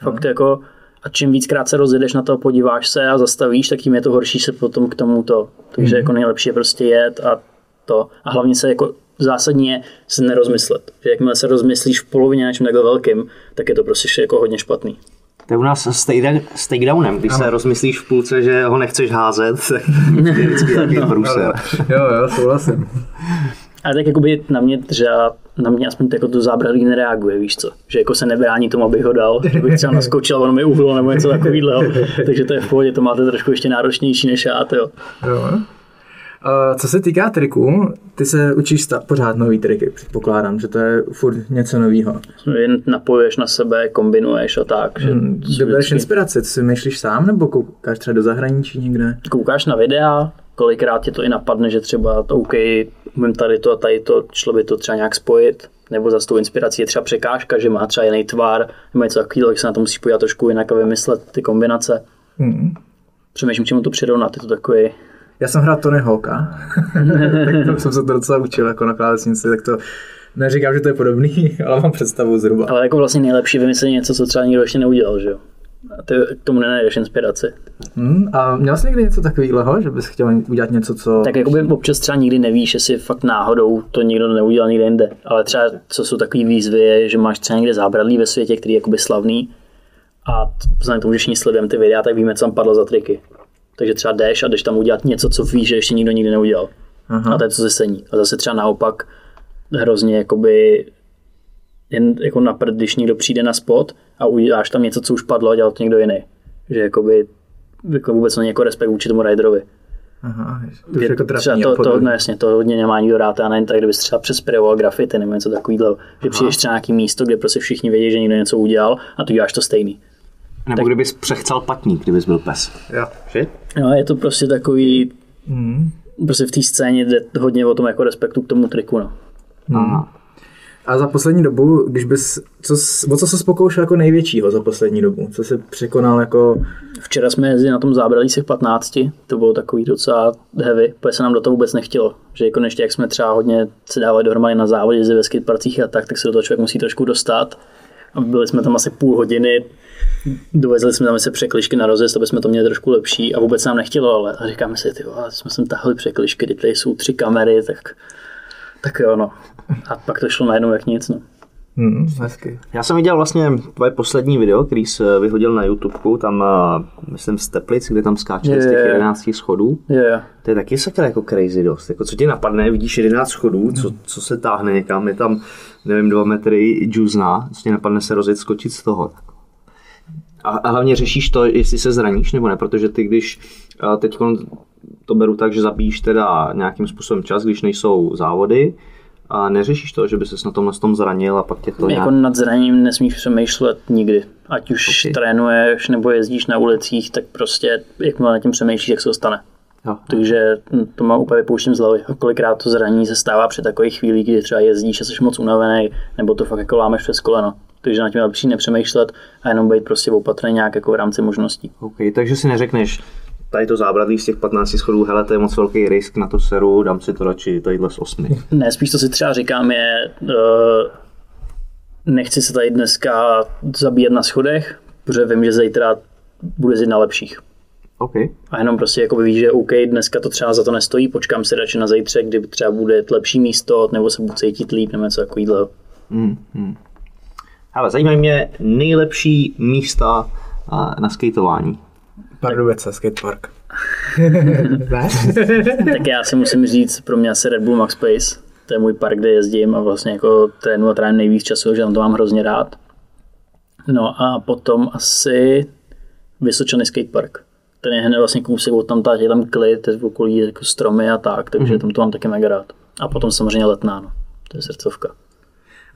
Fakt no. jako, a čím víckrát se rozjedeš na to, podíváš se a zastavíš, tak tím je to horší se potom k tomuto. Takže mm-hmm. jako nejlepší je prostě jet a to. A hlavně se jako zásadně se nerozmyslet. Že jakmile se rozmyslíš v polovině na něčem takhle velkým, tak je to prostě jako hodně špatný. To je u nás s, s takedownem, když ano. se rozmyslíš v půlce, že ho nechceš házet, tak je vždycky takový no. Jo, jo, souhlasím. Ale tak jakoby na mě třeba, na mě aspoň jako to zábradlí nereaguje, víš co? Že jako se nebrání tomu, abych ho dal, že bych třeba naskočil, ono mi uhlo nebo něco takového. Takže to je v pohodě, to máte trošku ještě náročnější než já, to jo. jo. Co se týká triků, ty se učíš sta- pořád nový triky, předpokládám, že to je furt něco nového. Jen napojuješ na sebe, kombinuješ a tak. Že hmm, Kde vždycky... inspirace? Ty si myslíš sám nebo koukáš třeba do zahraničí někde? Koukáš na videa, kolikrát tě to i napadne, že třeba to OK, umím tady to a tady to, šlo by to třeba nějak spojit, nebo za tou inspirací je třeba překážka, že má třeba jiný tvar, nebo něco takového, tak se na to musíš podívat trošku jinak a vymyslet ty kombinace. Hmm. Přemýšlím, čemu to přirovnat, je to takový já jsem hrál Tony Hawka, tak tam jsem se to docela učil jako na klávesnici, tak to neříkám, že to je podobný, ale mám představu zhruba. Ale jako vlastně nejlepší vymyslet něco, co třeba nikdo ještě neudělal, že jo? A ty k tomu nenajdeš inspiraci. Hmm, a měl jsi někdy něco takového, že bys chtěl udělat něco, co... Tak jakoby občas třeba nikdy nevíš, jestli fakt náhodou to nikdo neudělal nikde jinde. Ale třeba co jsou takové výzvy, je, že máš třeba někde zábradlí ve světě, který je jakoby slavný a vzhledem k tomu, že všichni sledujeme ty videa, tak víme, co tam padlo za triky. Takže třeba jdeš a jdeš tam udělat něco, co víš, že ještě nikdo nikdy neudělal. Aha. A to je to sení. A zase třeba naopak hrozně jakoby jen jako na prd, když někdo přijde na spot a uděláš tam něco, co už padlo a dělal to někdo jiný. Že jakoby jako vůbec není jako respekt vůči tomu riderovi. Aha, to, je jako třeba to, to, no jasně, to hodně nemá nikdo rád, a nejen tak, kdyby třeba přespěroval grafity nebo něco takového, že přijdeš třeba nějaký místo, kde prostě všichni vědí, že někdo něco udělal a tu děláš to stejný. Nebo Tak- kdybys přechcal patník, kdybys byl pes. Jo. Že? No, je to prostě takový, Mm. prostě v té scéně jde hodně o tom jako respektu k tomu triku, no. Aha. A za poslední dobu, když bys, co, o co se pokoušel jako největšího za poslední dobu? Co jsi překonal jako, Včera jsme jezdili na tom zábradlí těch 15, to bylo takový docela heavy, protože se nám do toho vůbec nechtělo. Že jako ještě jak jsme třeba hodně se dávali dohromady na závodě, jezdili ve skateparcích a tak, tak se do toho člověk musí trošku dostat. A byli jsme tam asi půl hodiny, dovezli jsme tam asi překlišky na rozjezd, aby jsme to měli trošku lepší a vůbec nám nechtělo, ale a říkáme si, ty jsme sem tahli překlišky, kdy tady jsou tři kamery, tak, tak jo no. A pak to šlo najednou jak nic, no. hmm, hezky. Já jsem viděl vlastně tvoje poslední video, který jsi vyhodil na YouTube, tam eh, myslím z Teplic, kde tam skáčeli z těch Je. 11 schodů. Jo, jo. To je taky sakra jako crazy dost. Jako co tě napadne, vidíš 11 schodů, co, co se táhne někam, je tam, nevím, 2 metry džuzna, co tě napadne se rozjet, skočit z toho. A, a hlavně řešíš to, jestli se zraníš nebo ne, protože ty když teď to beru tak, že zabíjíš teda nějakým způsobem čas, když nejsou závody, a neřešíš to, že by ses na tom, na tom zranil a pak tě to Jako nějak... nad zraněním nesmíš přemýšlet nikdy. Ať už Ok. okay. trénuješ nebo jezdíš na ulicích, tak prostě jakmile nad tím přemýšlíš, jak se to stane. Jo. Takže hm, to má úplně vypouštím z hlavy. Kolikrát to zranění se stává při takových chvílích, kdy třeba jezdíš a jsi moc unavený, nebo to fakt jako lámeš přes koleno. Takže na tím je lepší nepřemýšlet a jenom být prostě opatrný nějak jako v rámci možností. OK, takže si neřekneš, tady to zábradlí z těch 15 schodů, hele, to je moc velký risk, na to seru, dám si to radši tadyhle z 8. Ne, spíš to si třeba říkám je, uh, nechci se tady dneska zabíjet na schodech, protože vím, že zítra bude jezdit na lepších. OK. A jenom prostě jako víš, že OK, dneska to třeba za to nestojí, počkám si radši na zítřek, kdy třeba bude lepší místo, nebo se budu cítit líp, nebo něco takového. Hmm, hmm. Ale zajímají mě nejlepší místa a, na skateování. Pardubice, skatepark. tak já si musím říct, pro mě asi Red Bull Max Pace, to je můj park, kde jezdím a vlastně jako trénu a trávím nejvíc času, že tam to mám hrozně rád. No a potom asi Vysočany skatepark. Ten je hned vlastně kousek od tam, je tam klid, je v okolí jako stromy a tak, takže mm-hmm. tam to mám taky mega rád. A potom samozřejmě letná, no. To je srdcovka.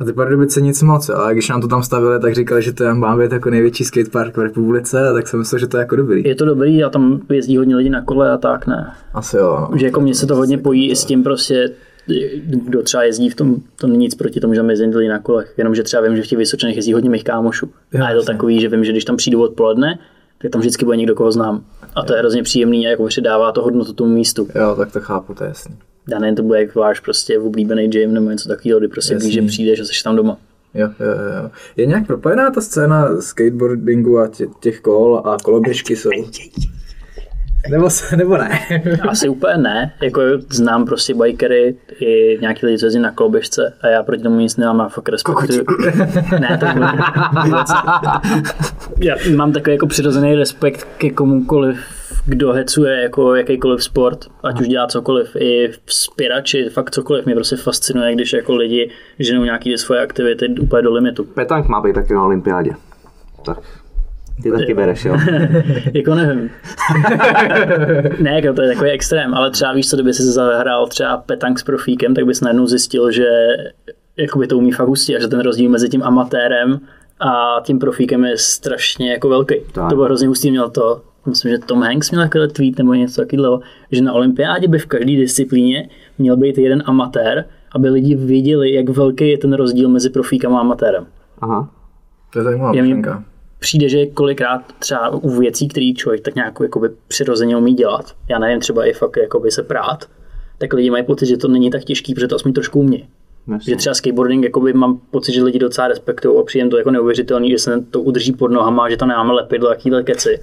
A ty Pardubice nic moc, ale když nám to tam stavili, tak říkali, že to je- má být jako největší skatepark v republice, tak jsem myslel, že to je jako dobrý. Je to dobrý a tam jezdí hodně lidí na kole a tak, ne. Asi jo. No. Že jako mně se to hodně pojí i s tím prostě, kdo třeba jezdí v tom, to není nic proti tomu, že tam jezdí lidi na kolech, jenomže třeba vím, že v těch Vysočanech jezdí hodně mých kámošů. Jo, A je to takový, že vím, že když tam přijdu odpoledne, tak tam vždycky bude někdo, koho znám. A to je hrozně příjemný a jako přidává to hodnotu tomu místu. Jo, tak to chápu, to je jasný. A nejen to bude jak váš prostě oblíbený gym nebo něco takového, kdy prostě víš, že Jasný. přijdeš a jsi tam doma. Jo, jo, jo. Je nějak propojená ta scéna skateboardingu a tě, těch kol a koloběžky jsou? Nebo, se, nebo ne? Asi úplně ne, jako znám prostě bikery i nějaký lidi, co jezdí na koloběžce a já proti tomu nic nemám, já fakt respektuju. ne, to. Já mám takový jako přirozený respekt ke komukoliv, kdo hecuje jako jakýkoliv sport, ať už dělá cokoliv, i spěrači, fakt cokoliv, mě prostě fascinuje, když jako lidi ženou nějaké svoje aktivity úplně do limitu. Petank má být taky na olympiádě. Tak. Ty taky bereš, jo? jako nevím. ne, jako to je takový extrém, ale třeba víš co, kdyby jsi zahrál třeba petank s profíkem, tak bys najednou zjistil, že jakoby to umí fakt hustě a že ten rozdíl mezi tím amatérem a tím profíkem je strašně jako velký. Tak. To bylo hrozně hustý, měl to, myslím, že Tom Hanks měl takový tweet nebo něco takového, že na olympiádě by v každé disciplíně měl být jeden amatér, aby lidi viděli, jak velký je ten rozdíl mezi profíkem a amatérem. Aha. To je zajímavá myšlenka. Přijde, že kolikrát třeba u věcí, které člověk tak nějak jakoby přirozeně umí dělat, já nevím, třeba i fakt jakoby se prát, tak lidi mají pocit, že to není tak těžký, protože to aspoň trošku umí. Že třeba skateboarding, jakoby mám pocit, že lidi docela respektují a přijde to jako neuvěřitelný, že se to udrží pod nohama, že tam nemáme lepidlo, jakýhle keci.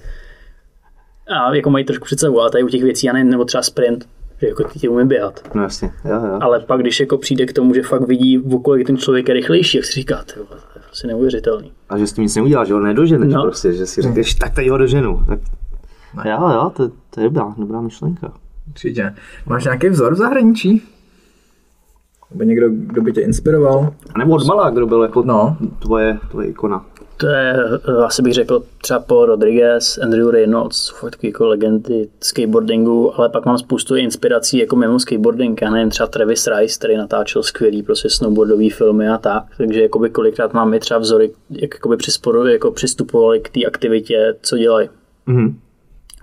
A jako mají trošku představu, ale tady u těch věcí, já nevím, nebo třeba sprint, že jako ty umí běhat. No jasně, jo, jo. Ale pak, když jako přijde k tomu, že fakt vidí, v okolí ten člověk je rychlejší, jak si říká, prostě neuvěřitelný. A že s tím nic neuděláš, že ho nedoženeš No. prostě, že si řekneš, tak tady ho doženu. Tak... Jo, jo, to, to je dobrá, dobrá myšlenka. Určitě. Máš nějaký vzor v zahraničí? Nebo někdo, kdo by tě inspiroval? A nebo od malá, kdo byl jako No. tvoje, tvoje ikona. To je, eh, asi bych řekl, třeba Paul Rodriguez, Andrew Reynolds, jsou fakt takový jako legendy skateboardingu, ale pak mám spoustu inspirací jako mimo skateboarding, já nevím, třeba Travis Rice, který natáčel skvělý prostě snowboardový filmy a tak, takže jakoby kolikrát mám i třeba vzory, jak jakoby přisporu, jako přistupovali k té aktivitě, co dělají. Mhm.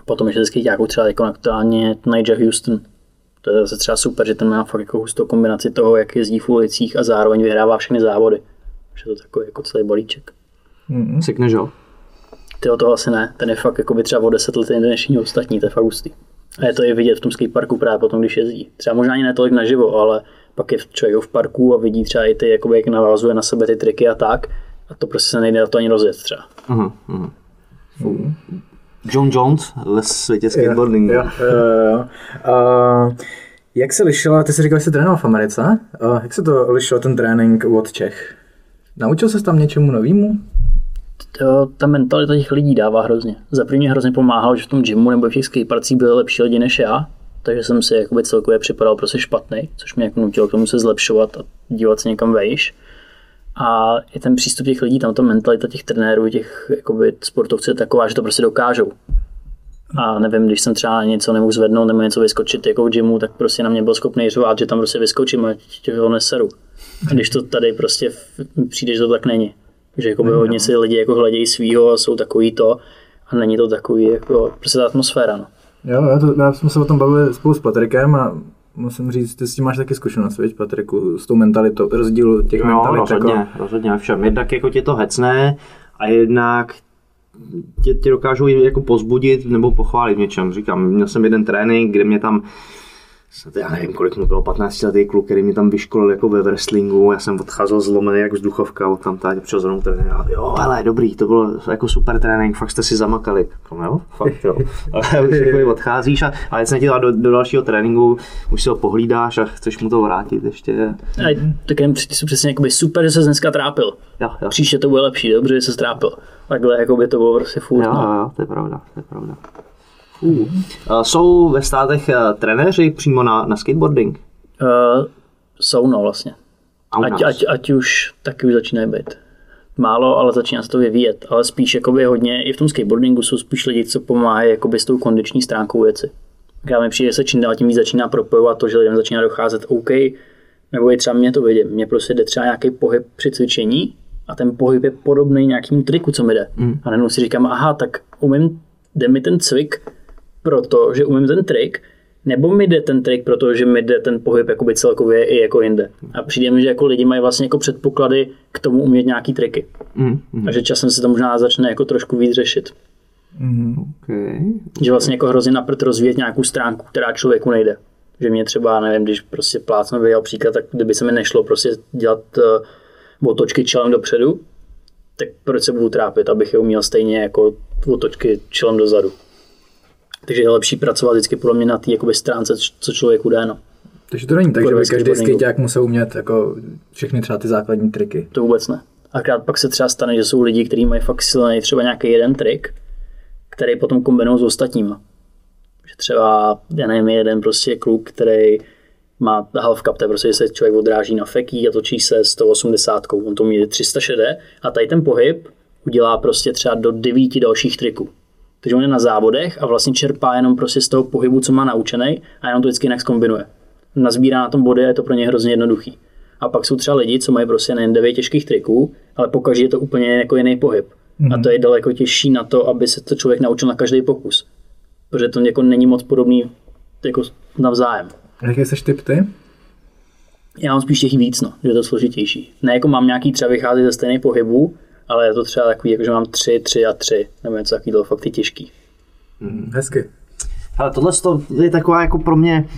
Potom ještě vždycky nějakou třeba jako aktuálně Nigel Houston, to je zase třeba super, že ten má fakt jako hustou kombinaci toho, jak jezdí v ulicích a zároveň vyhrává všechny závody. Že to takový jako celý balíček. Sikneš ho? Ty to asi ne, ten je fakt jako by třeba o 10 let dnešní ostatní, to je fakt hustý. A je to i vidět v tom skateparku právě potom, když jezdí. Třeba možná ani ne tolik naživo, ale pak je člověk v parku a vidí třeba i ty, jakoby, jak navazuje na sebe ty triky a tak. A to prostě se nejde na to ani rozjet třeba. Aha, aha. John Jones ve světě skateboardingu. Jo, jo, jo. Uh, jak se lišila, ty jsi říkal, že jsi trénoval v Americe, uh, jak se to lišilo ten trénink od Čech? Naučil se tam něčemu novému? To, ta mentalita těch lidí dává hrozně. Za první hrozně pomáhalo, že v tom gymu nebo v těch skateparcích byly lepší lidi než já, takže jsem si jakoby celkově připadal prostě špatný, což mě jako nutilo k tomu se zlepšovat a dívat se někam vejš. A i ten přístup těch lidí, tam ta mentalita těch trenérů, těch jakoby, sportovců je taková, že to prostě dokážou. A nevím, když jsem třeba něco nemohl zvednout nebo něco vyskočit jako v gymu, tak prostě na mě byl schopný řvát, že tam prostě vyskočím a tě ho neseru. A když to tady prostě přijde, že to tak není. Že jako hodně si lidi jako hledějí svýho a jsou takový to a není to takový jako prostě ta atmosféra. No. Jo, já, to, já jsme se o tom bavili spolu s Patrikem a musím říct, ty s tím máš taky zkušenost, víš, Patriku, s tou mentalitou, rozdílu těch No, mentalit. rozhodně, Jako, rozhodně všem. Jednak jako tě to hecne a jednak tě, tě dokážou jako pozbudit nebo pochválit v něčem. Říkám, měl jsem jeden trénink, kde mě tam snad já nevím, kolik mu bylo, 15 letý kluk, který mě tam vyškolil jako ve wrestlingu, já jsem odcházel zlomený jak vzduchovka od tam tady přes zónu trenéra. Jo, hele, dobrý, to bylo jako super trénink, fakt jste si zamakali. Říkám, jo, fakt jo. Ale už jako odcházíš a, a se ti do, do, dalšího tréninku, už si ho pohlídáš a chceš mu to vrátit ještě. A tak jen jsou přesně jakoby super, že se dneska trápil. Jo, jo. Příště to bude lepší, dobře, že se strápil. Takhle jako by to bylo prostě furt. Jo, no. jo, to je pravda, to je pravda. Uh. Jsou ve státech uh, trenéři přímo na, na skateboarding? Uh, jsou no vlastně. Ať, ať, ať už taky už začínají být. Málo, ale začíná se to vyvíjet. Ale spíš jakoby hodně, i v tom skateboardingu jsou spíš lidi, co pomáhají jakoby s tou kondiční stránkou věci. Já mi přijde, že se čím dál tím víc začíná propojovat to, že lidem začíná docházet OK, nebo i třeba mě to vidím. Mně prostě jde třeba nějaký pohyb při cvičení a ten pohyb je podobný nějakému triku, co mi jde. Mm. A najednou si říkám, aha, tak umím, jde mi ten cvik proto, že umím ten trik, nebo mi jde ten trik, protože mi jde ten pohyb jakoby celkově i jako jinde. A přijde mi, že jako lidi mají vlastně jako předpoklady k tomu umět nějaký triky. Mm, mm, A že časem se to možná začne jako trošku víc řešit. okay. Že vlastně jako hrozně napřed rozvíjet nějakou stránku, která člověku nejde. Že mě třeba, nevím, když prostě plácnu vyjel příklad, tak kdyby se mi nešlo prostě dělat uh, otočky čelem dopředu, tak proč se budu trápit, abych je uměl stejně jako otočky čelem dozadu. Takže je lepší pracovat vždycky podle mě na té jakoby stránce, co člověku jde. No. takže to není tak, že by každý skejťák musel umět jako všechny třeba ty základní triky. To vůbec ne. Akrát pak se třeba stane, že jsou lidi, kteří mají fakt silný třeba nějaký jeden trik, který potom kombinují s ostatníma. Že třeba, já nevím, je jeden prostě kluk, který má half cup, to je prostě, že se člověk odráží na feký a točí se 180, on to umí 360 a tady ten pohyb udělá prostě třeba do devíti dalších triků. Takže on je na závodech a vlastně čerpá jenom prostě z toho pohybu, co má naučený a jenom to vždycky jinak zkombinuje. Nazbírá na tom body a je to pro ně hrozně jednoduchý. A pak jsou třeba lidi, co mají prostě nejen devět těžkých triků, ale pokaždé je to úplně jako jiný pohyb. Mm. A to je daleko těžší na to, aby se to člověk naučil na každý pokus. Protože to jako není moc podobný jako navzájem. Jaký jsi typ ty? Já mám spíš těch víc, no, že je to složitější. Ne jako mám nějaký třeba vychází ze stejných pohybů, ale je to třeba takový, jako že mám tři, tři a tři, nebo něco takového, fakt ty těžký. Hezky. Ale tohle to je taková jako pro mě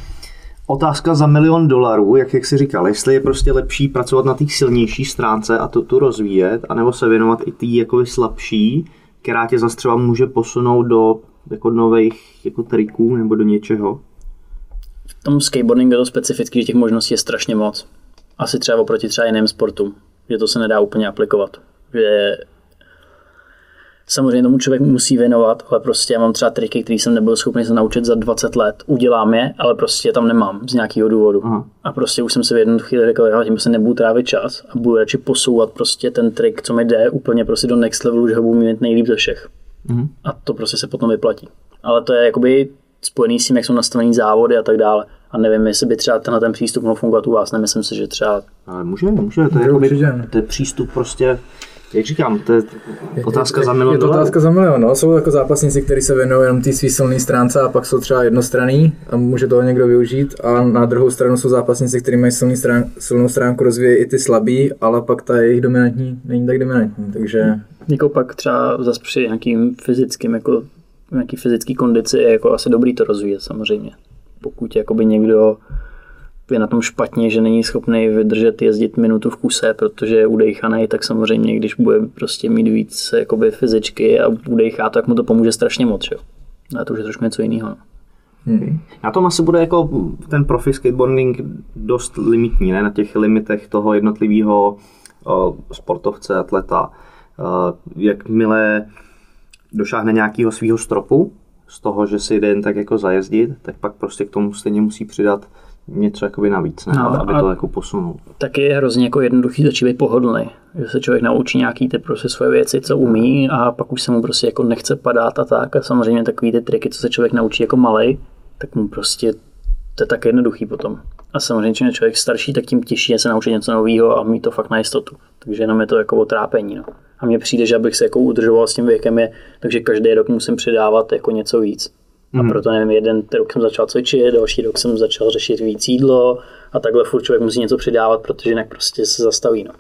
otázka za milion dolarů, jak, jak jsi říkal, jestli je prostě lepší pracovat na té silnější stránce a tu, tu rozvíjet, anebo se věnovat i té jako slabší, která tě zase třeba může posunout do jako nových jako triků nebo do něčeho. V tom skateboardingu je to specifický, že těch možností je strašně moc. Asi třeba oproti třeba jiným sportům, že to se nedá úplně aplikovat. Že Samozřejmě tomu člověk musí věnovat, ale prostě já mám třeba triky, které jsem nebyl schopný se naučit za 20 let. Udělám je, ale prostě je tam nemám z nějakého důvodu. Aha. A prostě už jsem si v jednu chvíli řekl, že tím se nebudu trávit čas a budu radši posouvat prostě ten trik, co mi jde, úplně prostě do next levelu, že ho budu mít nejlíp ze všech. Mhm. A to prostě se potom vyplatí. Ale to je jakoby spojený s tím, jak jsou nastavený závody a tak dále. A nevím, jestli by třeba tenhle ten přístup mohl fungovat u vás. Nemyslím si, že třeba Ale může, může, to je, jakoby, to je přístup prostě, jak říkám, to je otázka za Je milion to dolarů. otázka za milion, no. Jsou jako zápasníci, kteří se věnují jenom té svý silné stránce a pak jsou třeba jednostranný a může toho někdo využít. A na druhou stranu jsou zápasníci, kteří mají silný strán, silnou stránku, rozvíjejí i ty slabý, ale pak ta jejich dominantní není tak dominantní. Takže jako pak třeba zase při nějakým fyzickým, jako nějaký fyzický kondici je jako asi dobrý to rozvíjet samozřejmě. Pokud jakoby někdo je na tom špatně, že není schopný vydržet jezdit minutu v kuse, protože je udejchaný, tak samozřejmě, když bude prostě mít víc jakoby fyzičky a udejchá, tak mu to pomůže strašně moc. Jo? A to už je trošku něco jiného. No. Na tom asi bude jako ten profi skateboarding dost limitní, ne? na těch limitech toho jednotlivého sportovce, atleta. Jakmile došáhne nějakého svého stropu, z toho, že si jde jen tak jako zajezdit, tak pak prostě k tomu stejně musí přidat něco jakoby navíc, ne? No, aby to jako posunul. taky je hrozně jako jednoduchý začít být pohodlný. Že se člověk naučí nějaký ty prostě svoje věci, co umí a pak už se mu prostě jako nechce padat a tak. A samozřejmě takový ty triky, co se člověk naučí jako malej, tak mu prostě to je tak jednoduchý potom. A samozřejmě, čím je člověk starší, tak tím těžší je se naučit něco nového a mít to fakt na jistotu. Takže jenom je to jako otrápení. No. A mně přijde, že abych se jako udržoval s tím věkem je, takže každý rok musím přidávat jako něco víc. A proto nevím, jeden rok jsem začal cvičit, další rok jsem začal řešit víc jídlo a takhle furt člověk musí něco přidávat, protože jinak prostě se zastaví. No.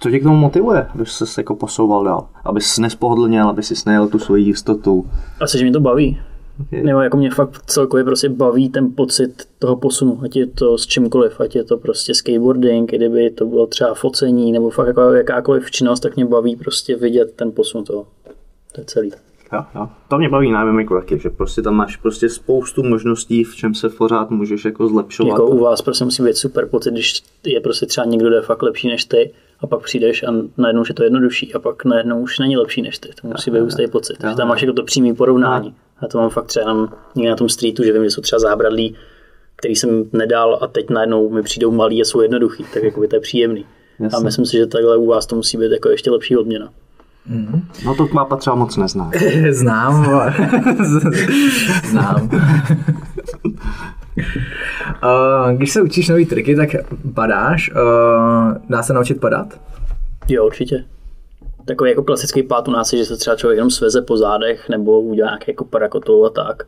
Co tě k tomu motivuje, abys se jako posouval dál? Abys nespohodlněl, aby si snajel tu svoji jistotu? Asi, že mě to baví. Okay. Nebo jako mě fakt celkově prostě baví ten pocit toho posunu, ať je to s čímkoliv, ať je to prostě skateboarding, kdyby to bylo třeba focení, nebo fakt jako jakákoliv činnost, tak mě baví prostě vidět ten posun toho. To je celý. Jo, jo. To mě baví na MMA taky, že prostě tam máš prostě spoustu možností, v čem se pořád můžeš jako zlepšovat. Jako u vás prostě musí být super pocit, když je prostě třeba někdo, kdo je fakt lepší než ty, a pak přijdeš a najednou už je to jednodušší a pak najednou už není lepší než ty. To musí být hustý pocit. Takže tam máš jako to přímý porovnání. A to mám fakt třeba jenom někde na tom streetu, že vím, že jsou třeba zábradlí, který jsem nedal a teď najednou mi přijdou malí a jsou jednoduchý, tak jako by to je příjemný. A Jasně. myslím si, že takhle u vás to musí být jako ještě lepší odměna. No to Kvápa třeba moc nezná. Znám. Znám. Uh, když se učíš nový triky, tak padáš. Uh, dá se naučit padat? Jo, určitě. Takový jako klasický pát u nás je, že se třeba člověk jenom sveze po zádech nebo udělá nějaký jako parakotou a tak.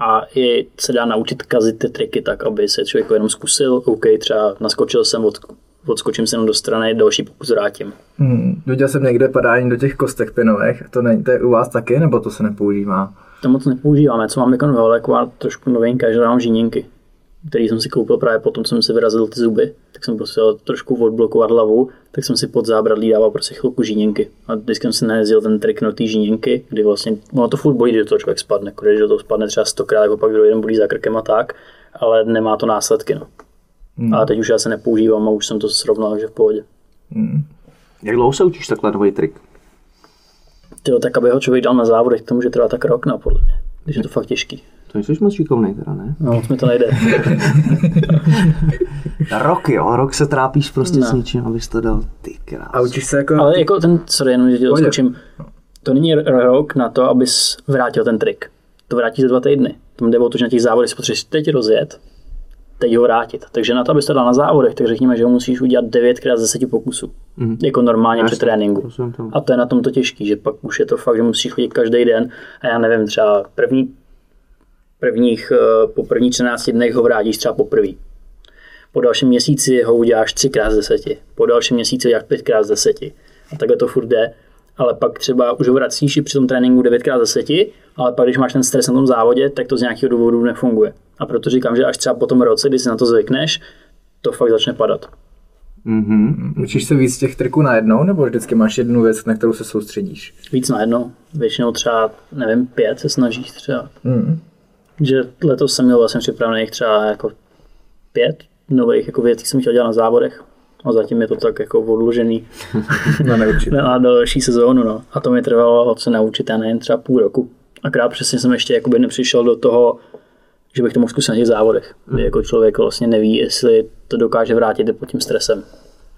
A i se dá naučit kazit ty triky tak, aby se člověk jenom zkusil, OK, třeba naskočil jsem, od, odskočím se jenom do strany, další pokus vrátím. Hmm. Viděl jsem někde padání do těch kostek pinových. To, ne, to je u vás taky, nebo to se nepoužívá? To moc nepoužíváme, co mám jako nová, taková trošku novinka, že mám žíněnky, který jsem si koupil právě potom, co jsem si vyrazil ty zuby, tak jsem prostě trošku odblokovat hlavu, tak jsem si pod zábradlí dával prostě chvilku žíněnky. A vždycky jsem si nejezdil ten trik na té žíněnky, kdy vlastně, ono to furt bolí, když do toho člověk spadne, jako když do toho spadne třeba stokrát, jako pak druhý den bolí za krkem a tak, ale nemá to následky. No. Hmm. Ale teď už já se nepoužívám a už jsem to srovnal, takže v pohodě. Jak dlouho se učíš takhle nový trik? Tyjo, tak aby ho člověk dal na závodech, to může trvat tak rok, no, podle mě, když je to fakt těžký. To nejsi moc šikovnej teda, ne? No, moc mi to nejde. Rok jo, rok se trápíš prostě No. s něčím, abys to dal. Ty krás. A učíš se jako... Ale jako ten, sorry, jenom, že doskočím, to není rok na to, abys vrátil ten trik. To vrátí za dva týdny. Tam jde o to, že na těch závodech si potřebuješ teď rozjet, teď ho vrátit. Takže na to, abys to dal na závodech, tak řekněme, že ho musíš udělat 9 krát z 10 pokusů. Mm. Jako normálně Jasně, při tréninku. A to je na tom to těžký, že pak už je to fakt, že musíš chodit každý den a já nevím, třeba první, prvních, eh, po prvních 14 dnech ho vrátíš třeba poprvé. Po dalším měsíci ho uděláš 3 krát z 10. Po dalším měsíci uděláš 5 krát z 10. A takhle to furt jde. Ale pak třeba už ho vracíš i při tom tréninku 9 krát z 10, ale pak když máš ten stres na tom závodě, tak to z nějakého důvodu nefunguje. A proto říkám, že až třeba po tom roce, kdy si na to zvykneš, to fakt začne padat. Mhm. Učíš se víc těch triků najednou, nebo vždycky máš jednu věc, na kterou se soustředíš? Víc na jedno. Většinou třeba, nevím, pět se snažíš třeba. Hmm. Že letos jsem měl vlastně připravených třeba jako pět nových jako věcí, jsem chtěl dělat na závodech. A zatím je to tak jako odložený neurčitě. na další sezónu. No. A to mi trvalo se naučit, já nevím, třeba půl roku. Akrát přesně jsem ještě jakoby nepřišel do toho, že bych to mohl zkusit na těch závodech. Kdy jako člověk vlastně neví, jestli to dokáže vrátit i pod tím stresem.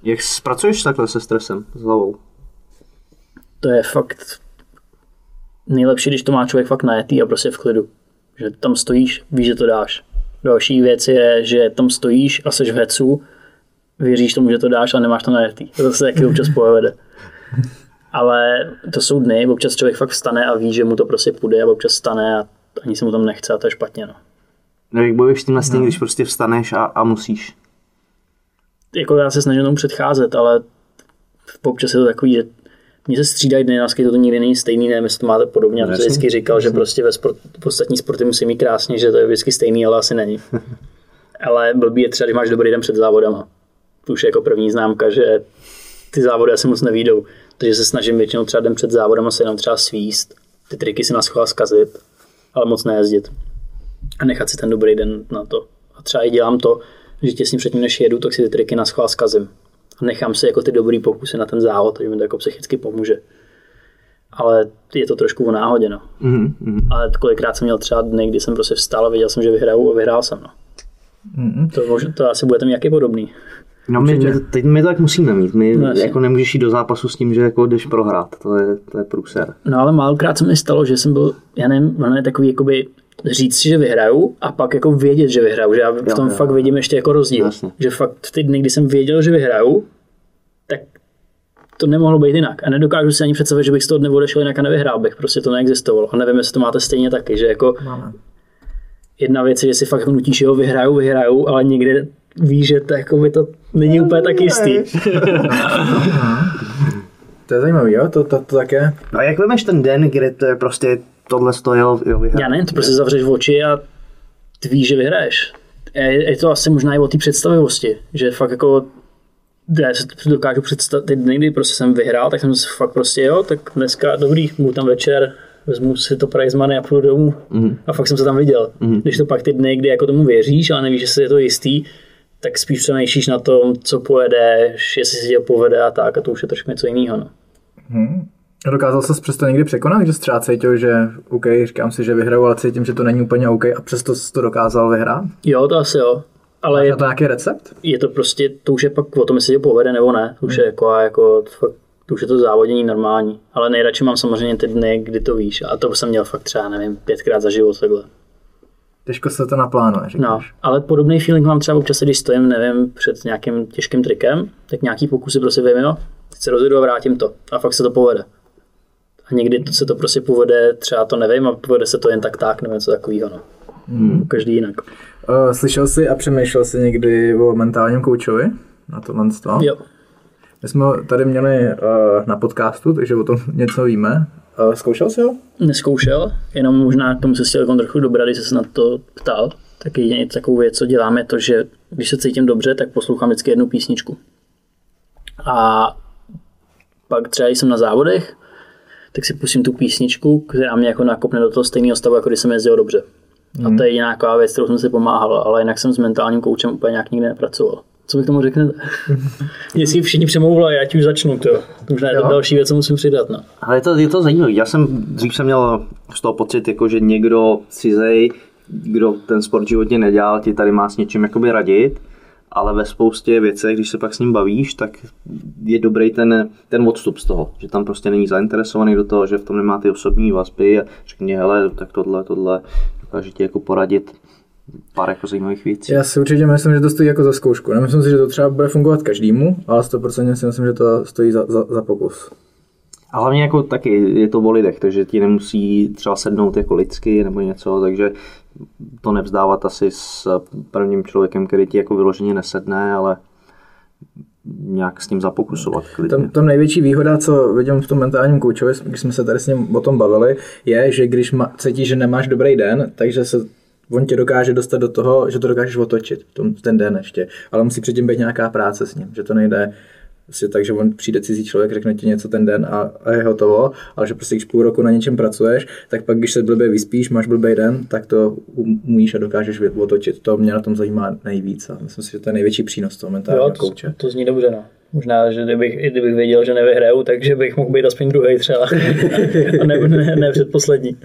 Jak pracuješ takhle se stresem, s hlavou? To je fakt nejlepší, když to má člověk fakt najetý a prostě v klidu. Že tam stojíš, víš, že to dáš. Další věc je, že tam stojíš a seš v hecu, věříš tomu, že to dáš a nemáš to najetý. To se taky občas povede. Ale to jsou dny, občas člověk fakt vstane a ví, že mu to prostě půjde a občas vstane a ani se mu tam nechce a to je špatně. No. No, jak bojuješ s tímhle no. když prostě vstaneš a, a musíš? Jako já se snažím tomu předcházet, ale občas je to takový, že mně se střídají dny na to nikdy není stejný, nevím, jestli to máte podobně. Já No, vždycky říkal, že prostě ve sport, v ostatní sporty musí mít krásně, že to je vždycky stejný, ale asi není. ale blbý je třeba, když máš dobrý den před závodama. To už je jako první známka, že ty závody asi moc nevídou. Takže se snažím většinou třeba den před závodem se jenom třeba svíst, ty triky si na schvál zkazit, ale moc nejezdit. A nechat si ten dobrý den na to. A třeba i dělám to, že těsně předtím, než jedu, tak si ty triky na schvál zkazím. A nechám si jako ty dobrý pokusy na ten závod, takže mi to jako psychicky pomůže. Ale je to trošku o náhodě, no. Mm-hmm. Ale kolikrát jsem měl třeba dny, kdy jsem prostě vstal a věděl jsem, že vyhraju a vyhrál jsem, no. Mm-hmm. To, možná, to asi budete mít jaký podobný. No my, my, teď my to tak musíme mít. My No, jako nemůžeš jít do zápasu s tím, že jako jdeš prohrát. To je, to je průser. No ale málokrát se mi stalo, že jsem byl, já nevím, ono je takový jakoby říct si, že vyhraju a pak jako vědět, že vyhraju, že já v tom jo, fakt jo. vidím ještě jako rozdíl. Jasně. Že fakt v ty dny, kdy jsem věděl, že vyhraju, tak to nemohlo být jinak. A nedokážu si ani představit, že bych z toho dne odešel jinak a nevyhrál bych. Prostě to neexistovalo. A nevím, jestli to máte stejně taky, že jako Máme. jedna věc je, že si fakt nutíš, že jo, vyhraju, vyhraju, ale někde víš, že to, jako by to není úplně tak jistý. To je zajímavý, jo? To, to, to tak je. No a jak vemeš ten den, kdy to je prostě tohle stojil, jo, vyhrál. Já nevím, ty prostě zavřeš oči a ty víš, že vyhraješ. Je, je to asi možná i o té představivosti, že fakt jako já si to dokážu představit, ty dny, kdy prostě jsem vyhrál, tak jsem si fakt prostě, jo, tak dneska dobrý, budu tam večer, vezmu si to prize money a půjdu domů. Mm. A fakt jsem se tam viděl. Mm. Když to pak ty dny, kdy jako tomu věříš, ale nevíš, že si je to jistý, tak spíš přemýšlíš na tom, co pojedeš, jestli si tě povede a tak, a to už je trošku něco jiného. No. A Dokázal ses přesto někdy překonat, že třeba cítil, že OK, říkám si, že vyhraju, ale cítím, že to není úplně OK a přesto jsi to dokázal vyhrát? Jo, to asi jo. Ale Je je, to nějaký recept? je to prostě, to už je pak o tom, jestli tě povede nebo ne. To už je jako, jako fakt, to už je to závodění normální. Ale nejradši mám samozřejmě ty dny, kdy to víš. A to jsem měl fakt třeba, nevím, pětkrát za život takhle. Těžko se to naplánuje, No, říkáš. ale podobný feeling mám třeba občas, když stojím, nevím, před nějakým těžkým trikem, tak nějaký pokusy prostě vím, jo, teď se rozjedu a vrátím to. A fakt se to povede. A někdy to se to prostě povede, třeba to nevím, a povede se to jen tak tak, nebo něco takového, no. Hmm. Každý jinak. Uh, slyšel jsi a přemýšlel jsi někdy o mentálním koučovi? Na tohle to? Jo, My jsme tady měli uh, na podcastu, takže o tom něco víme. Zkoušel jsi ho? neskoušel, jenom možná k tomu se chtěl trochu dobrat, když jsi se na to ptal. Tak jedině takovou věc, co dělám, je to, že když se cítím dobře, tak poslouchám vždycky jednu písničku. A pak třeba, když jsem na závodech, tak si pustím tu písničku, která mě jako nakopne do toho stejného stavu, jako když jsem jezdil dobře. A to je jediná taková věc, kterou jsem si pomáhal, ale jinak jsem s mentálním koučem úplně nějak nikdy nepracoval. Co vy k tomu řeknete? Mě si všichni přemlouvali, já ti už začnu, to. Možná je to další věc, co musím přidat, no. Ale je to, je to zajímavé. Já jsem dřív jsem měl z toho pocit, jako, že někdo cizej, kdo ten sport životně nedělal, ti tady má s něčím jakoby radit, ale ve spoustě věcech, když se pak s ním bavíš, tak je dobrý ten, ten odstup z toho, že tam prostě není zainteresovaný do toho, že v tom nemá ty osobní vazby a řekne, hele, tak tohle, tohle, dokáže ti jako poradit pár jako zajímavých věcí. Já si určitě myslím, že to stojí jako za zkoušku. Nemyslím si, že to třeba bude fungovat každému, ale 100% si myslím, že to stojí za, za, za pokus. A hlavně jako taky je to o lidech, takže ti nemusí třeba sednout jako lidsky nebo něco, takže to nevzdávat asi s prvním člověkem, který ti jako vyloženě nesedne, ale nějak s ním zapokusovat klidně. Tam, tam největší výhoda, co vidím v tom mentálním koučovi, když jsme se tady s ním o tom bavili, je, že když ma, cítíš, že nemáš dobrý den, takže se on tě dokáže dostat do toho, že to dokážeš otočit v tom, ten den ještě. Ale musí předtím být nějaká práce s ním, že to nejde Prostě tak, že on přijde cizí člověk, řekne ti něco ten den a, a je hotovo, ale že prostě když půl roku na něčem pracuješ, tak pak když se blbě vyspíš, máš blbý den, tak to umíš a dokážeš otočit. To mě na tom zajímá nejvíc a myslím si, že to je největší přínos toho mentálního Jo, to, kouče. to zní dobře, no. Možná, že kdybych, kdybych věděl, že nevyhraju, takže bych mohl být aspoň druhý třeba. a ne, ne, ne předposlední.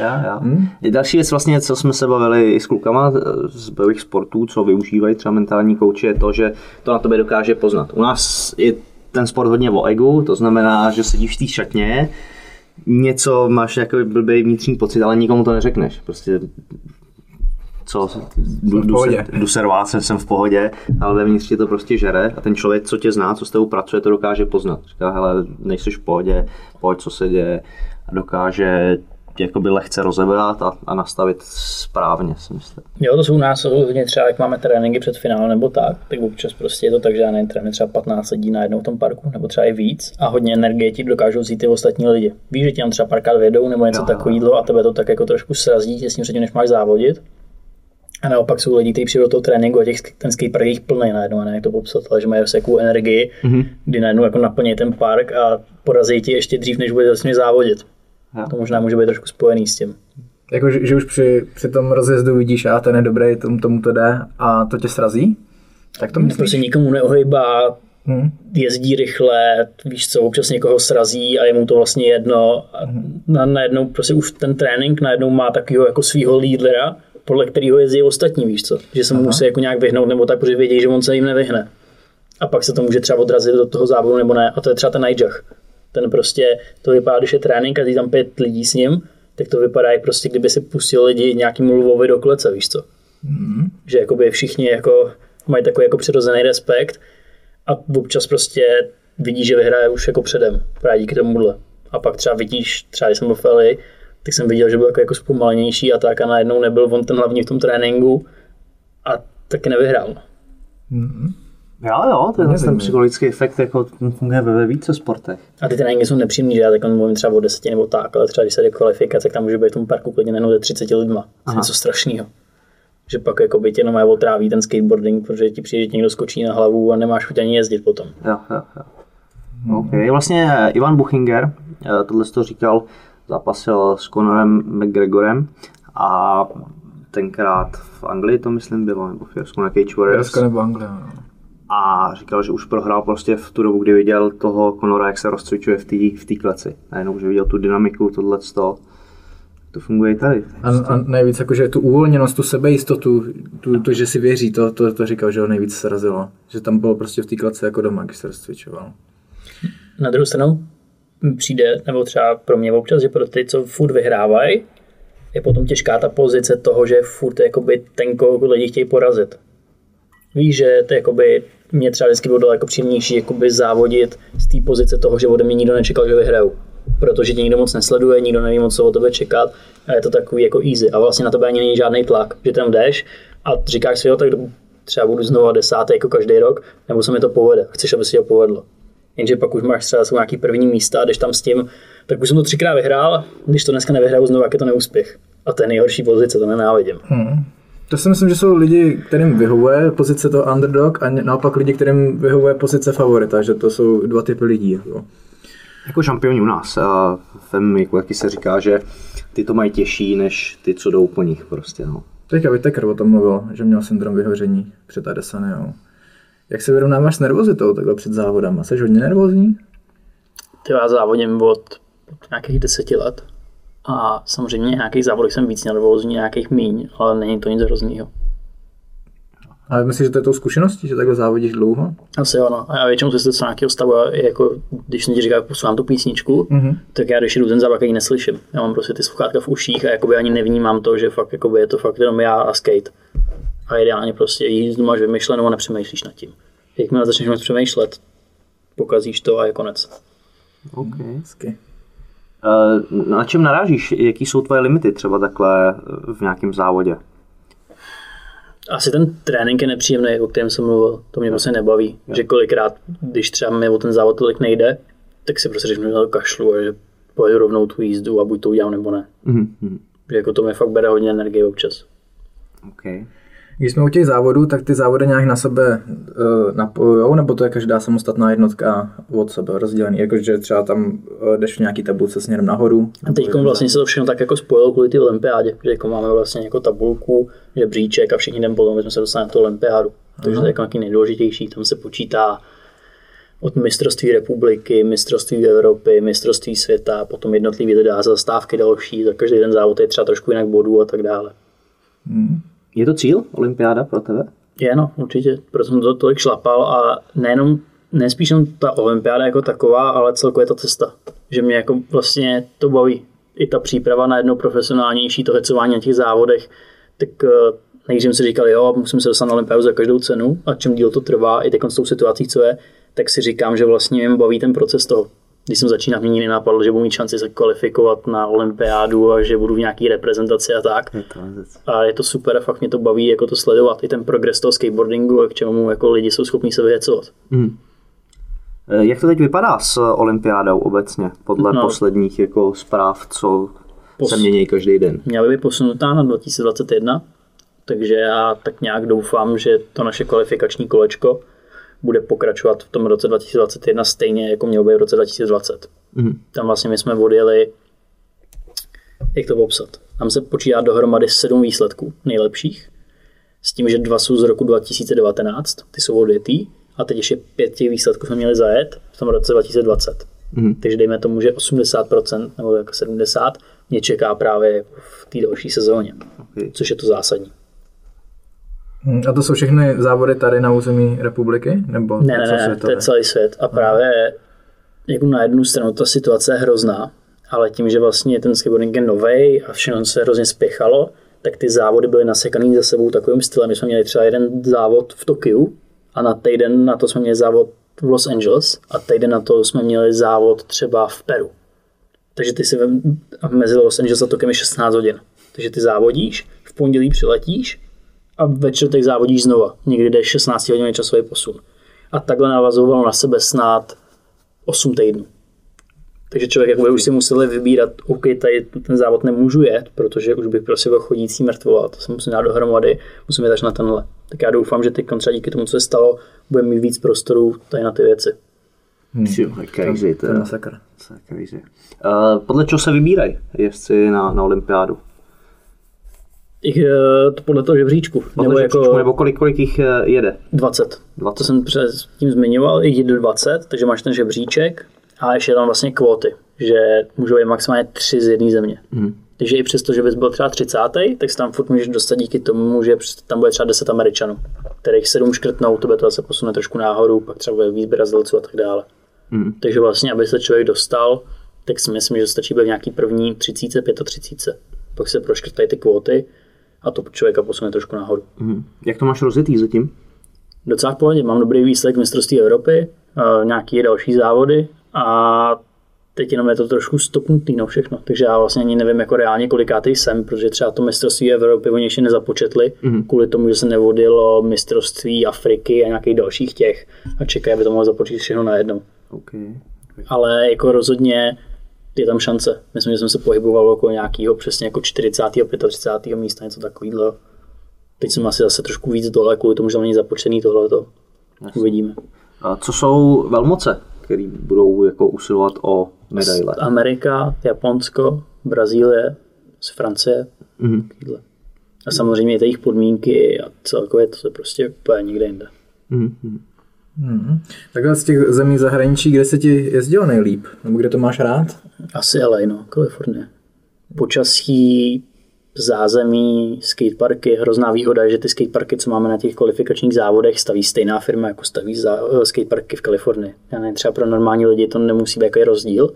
Já, já. Hmm? Další věc vlastně, co jsme se bavili i s klukama z bojových sportů, co využívají třeba mentální kouči, je to, že to na tobě dokáže poznat. U nás je ten sport hodně o egu, to znamená, že sedíš v té šatně, něco máš jako blbý vnitřní pocit, ale nikomu to neřekneš. Prostě co, jdu, jdu, se, jdu se rvát, jsem, jsem v pohodě, ale vevnitř tě to prostě žere a ten člověk, co tě zná, co s tebou pracuje, to dokáže poznat. Říká, hele, nejsi v pohodě, pojď, co se děje a dokáže jakoby lehce rozebrat a, a nastavit správně, si myslím. Jo, to jsou u nás hodně třeba, jak máme tréninky před finálem nebo tak, tak občas prostě je to tak, že já nevím, trénuji třeba 15 lidí na jednou v tom parku, nebo třeba i víc a hodně energie ti dokážou vzít ty ostatní lidi. Víš, že ti tam třeba párkrát vědou nebo něco takového a tebe to tak jako trošku srazí těsně předtím, než máš závodit. A naopak jsou lidi, kteří přijdou do toho tréninku a těch, ten skatepark je jich plný najednou, a ne jak to popsat, ale že mají takovou energii, mm-hmm. kdy najednou jako naplní ten park a porazí ti ještě dřív, než bude vlastně závodit. Ja. To možná může být trošku spojený s tím. Jako, že, že už při, při tom rozjezdu vidíš, a ten je dobrý, tomu, tomu to jde a to tě srazí? Tak to myslíš? Prostě nikomu neohejbá, hmm. jezdí rychle, víš co, občas někoho srazí a je mu to vlastně jedno. A na, najednou prostě už ten trénink najednou má takového jako svého lídra, podle kterého jezdí ostatní, víš co, že se mu musí jako nějak vyhnout nebo tak, protože vědí, že on se jim nevyhne. A pak se to může třeba odrazit do toho závodu nebo ne. A to je třeba ten Nigel ten prostě, to vypadá, když je trénink a tam pět lidí s ním, tak to vypadá, jak prostě kdyby si pustil lidi nějaký Lvovi do klece, víš co. Mm. Že jakoby všichni jako mají takový jako přirozený respekt a občas prostě vidí, že vyhraje už jako předem, právě díky tomuhle. A pak třeba vidíš, třeba když jsem byl v LA, tak jsem viděl, že byl jako, jako zpomalenější a tak a najednou nebyl on ten hlavní v tom tréninku a taky nevyhrál. Mm. Jo, jo, ten, Nevím, ten psychologický efekt jako funguje ve více sportech. A ty tréninky jsou nepříjemný, že já tak mluvím třeba o deseti nebo tak, ale třeba když se jde kvalifikace, tak tam může být v tom parku klidně nejenom ze 30 lidma. To je něco strašného. Že pak jako by tě jenom otráví ten skateboarding, protože ti přijde někdo skočí na hlavu a nemáš chuť ani jezdit potom. Jo, jo, jo. Okay. Vlastně Ivan Buchinger, eh, tohle to říkal, zápasil s Conorem McGregorem a tenkrát v Anglii to myslím bylo, nebo v Jersku na Cage Warriors. Nebo Anglie, no a říkal, že už prohrál prostě v tu dobu, kdy viděl toho Conora, jak se rozcvičuje v té v tý kleci. Najednou, že viděl tu dynamiku, tohle to. To funguje i tady. A, a nejvíc jakože tu uvolněnost, tu sebejistotu, tu, to, že si věří, to, to, to říkal, že ho nejvíc srazilo. Že tam bylo prostě v té kleci jako doma, když se rozcvičoval. Na druhou stranu přijde, nebo třeba pro mě občas, že pro ty, co furt vyhrávají, je potom těžká ta pozice toho, že furt jakoby ten, koho lidi chtějí porazit. Víš, že to jakoby mě třeba vždycky bylo daleko příjemnější jakoby závodit z té pozice toho, že ode mě nikdo nečekal, že vyhraju. Protože tě nikdo moc nesleduje, nikdo neví moc, co o tebe čekat a je to takový jako easy. A vlastně na tebe ani není žádný tlak, že tam jdeš a říkáš si, jo, tak třeba budu znovu desátý jako každý rok, nebo se mi to povede. Chceš, aby si ho povedlo. Jenže pak už máš třeba nějaký první místa a jdeš tam s tím, tak už jsem to třikrát vyhrál, když to dneska nevyhraju znovu, jak je to neúspěch. A to je nejhorší pozice, to nenávidím. Hmm. To si myslím, že jsou lidi, kterým vyhovuje pozice to underdog a naopak lidi, kterým vyhovuje pozice favorita, že to jsou dva typy lidí. Jako, jako šampioni u nás. A v jako jaký se říká, že ty to mají těžší, než ty, co jdou po nich prostě. No. Teďka Whittaker o tom mluvil, že měl syndrom vyhoření před Adesanyou. Jak se vyrovnáváš s nervozitou takhle před závodem? Jsi hodně nervózní? Ty já závodím od nějakých deseti let. A samozřejmě nějakých závodech jsem víc nervózní, nějakých míň, ale není to nic hroznýho. Ale myslíš, že to je tou zkušeností, že takhle závodíš dlouho? Asi ano. A já většinou se z nějakého stavu, jako když jsem ti říkal, poslouchám tu písničku, mm-hmm. tak já když jdu ten závod, ji neslyším. Já mám prostě ty sluchátka v uších a jakoby ani nevnímám to, že fakt jakoby je to fakt jenom já a skate. A ideálně prostě jízdu máš vymyšlenou a nepřemýšlíš nad tím. Jakmile začneš přemýšlet, pokazíš to a je konec. Okay. Eh, na čem narážíš? Jaký jsou tvoje limity třeba takhle v nějakém závodě? Asi ten trénink je nepříjemný, o kterém jsem mluvil. To mě prostě nebaví. Jo. Že kolikrát, když třeba mi o ten závod tolik nejde, tak si prostě řeknu, že to kašlu a že pojedu rovnou tu jízdu a buď to udělám nebo ne. Mm-hmm. Že jako to mi fakt bere hodně energie občas. Okay. Když jsme u těch závodů, tak ty závody nějak na sebe uh, napojujou, nebo to je každá samostatná jednotka od sebe rozdělený? Jakože třeba tam uh, jdeš v nějaký tabulce směrem nahoru? A teď vlastně se to všechno tak jako spojilo kvůli té olympiádě, že jako máme vlastně jako tabulku, že bříček a všichni den potom jsme se dostali na tu olympiádu. Takže to je jako nějaký nejdůležitější, tam se počítá od mistrovství republiky, mistrovství Evropy, mistrovství světa, potom jednotlivý lidé zastávky další, za každý den závod je třeba trošku jinak bodů a tak dále. Hmm. Je to cíl, olympiáda pro tebe? Je, no, určitě, proto jsem to tolik šlapal a nejenom, nespíš jen ta olympiáda jako taková, ale celkově ta cesta. Že mě jako vlastně to baví. I ta příprava na jedno profesionálnější, to hecování na těch závodech, tak eh, nejdřív si říkal, jo, musím se dostat na olympiádu za každou cenu a čím díl to trvá, i teď s tou situací, co je, tak si říkám, že vlastně mě baví ten proces toho. Když jsem začínal, mě nikdy napadlo, že budu mít šanci se kvalifikovat na olympiádu a že budu v nějaký reprezentaci a tak. Je a je to super a fakt mě to baví jako to sledovat. I ten progres toho skateboardingu a k čemu jako lidi jsou schopni se vyhecovat. Hmm. Jak to teď vypadá s olympiádou obecně, podle no. posledních jako zpráv, co Pos... se mění každý den? Měla by být posunutá na 2021, takže já tak nějak doufám, že to naše kvalifikační kolečko bude pokračovat v tom roce 2021 stejně, jako mělo být v roce 2020. Mm. Tam vlastně my jsme odjeli, jak to popsat, tam se počítá dohromady sedm výsledků nejlepších, s tím, že dva jsou z roku 2019, ty jsou odjetý, a teď ještě pět těch výsledků jsme měli zajet v tom roce 2020. Mm. Takže dejme tomu, že 80% nebo jako 70% mě čeká právě v té další sezóně, okay. což je to zásadní. Hmm, a to jsou všechny závody tady na území republiky? Nebo ne, ne, ne, to je celý svět. A právě jako na jednu stranu ta situace je hrozná, ale tím, že vlastně ten skateboarding je nový a všechno se hrozně spěchalo, tak ty závody byly nasekaný za sebou takovým stylem. My jsme měli třeba jeden závod v Tokiu a na týden na to jsme měli závod v Los Angeles a týden na to jsme měli závod třeba v Peru. Takže ty si mezi Los Angeles a Tokiem je 16 hodin. Takže ty závodíš, v pondělí přiletíš a ve čtvrtek závodíš znova. Někdy jde 16 hodin časový posun. A takhle navazovalo na sebe snad 8 týdnů. Takže člověk jakoby už si musel vybírat, OK, tady ten závod nemůžu jet, protože už bych prostě byl chodící mrtvola, to se musím dát dohromady, musím jít až na tenhle. Tak já doufám, že teď třeba díky tomu, co se stalo, bude mít víc prostoru tady na ty věci. Hmm. crazy, to je. Uh, podle čeho se vybírají jezdci na, na olympiádu? Ich, eh, to podle toho žebříčku. Podle nebo, jako, nebo kolik, kolik jich eh, jede? 20. 20. To jsem přes tím zmiňoval, jich jde 20, takže máš ten žebříček a ještě tam vlastně kvóty, že můžou být maximálně 3 z jedné země. Hmm. Takže i přesto, že bys byl třeba 30. tak se tam furt můžeš dostat díky tomu, že tam bude třeba 10 Američanů, kterých 7 škrtnou, to to se posune trošku nahoru, pak třeba bude víc Brazilců a tak dále. Hmm. Takže vlastně, aby se člověk dostal, tak si myslím, že stačí být nějaký první 30, 35. Pak se proškrtají ty kvóty a to člověka posune trošku nahoru. Hmm. Jak to máš rozjetý zatím? Docela v pohodě. Mám dobrý výsledek mistrovství Evropy, nějaké další závody a teď jenom je to trošku stopnutý no všechno, takže já vlastně ani nevím jako reálně kolikátý jsem, protože třeba to mistrovství Evropy oni ještě nezapočetli, mm-hmm. kvůli tomu, že se nevodilo mistrovství Afriky a nějakých dalších těch a čekají, aby to mohlo započít všechno najednou. Okay. Ale jako rozhodně je tam šance. Myslím, že jsem se pohyboval jako nějakého přesně jako 40. 35. místa, něco takového. Teď jsem asi zase trošku víc dole, kvůli tomu, že tam není započtený tohleto. Uvidíme. A co jsou velmoce, které budou jako usilovat o medaile? Amerika, Japonsko, Brazílie, z Francie. Mm-hmm. A samozřejmě jejich podmínky a celkově to se prostě úplně nikde jinde. Mm-hmm. Hmm. Takhle z těch zemí zahraničí, kde se ti jezdilo nejlíp? Nebo kde to máš rád? Asi LA, no, Kalifornie. Počasí, zázemí, skateparky, hrozná výhoda je, že ty skateparky, co máme na těch kvalifikačních závodech, staví stejná firma, jako staví za, eh, skateparky v Kalifornii. Já nevím, třeba pro normální lidi to nemusí být jaký rozdíl,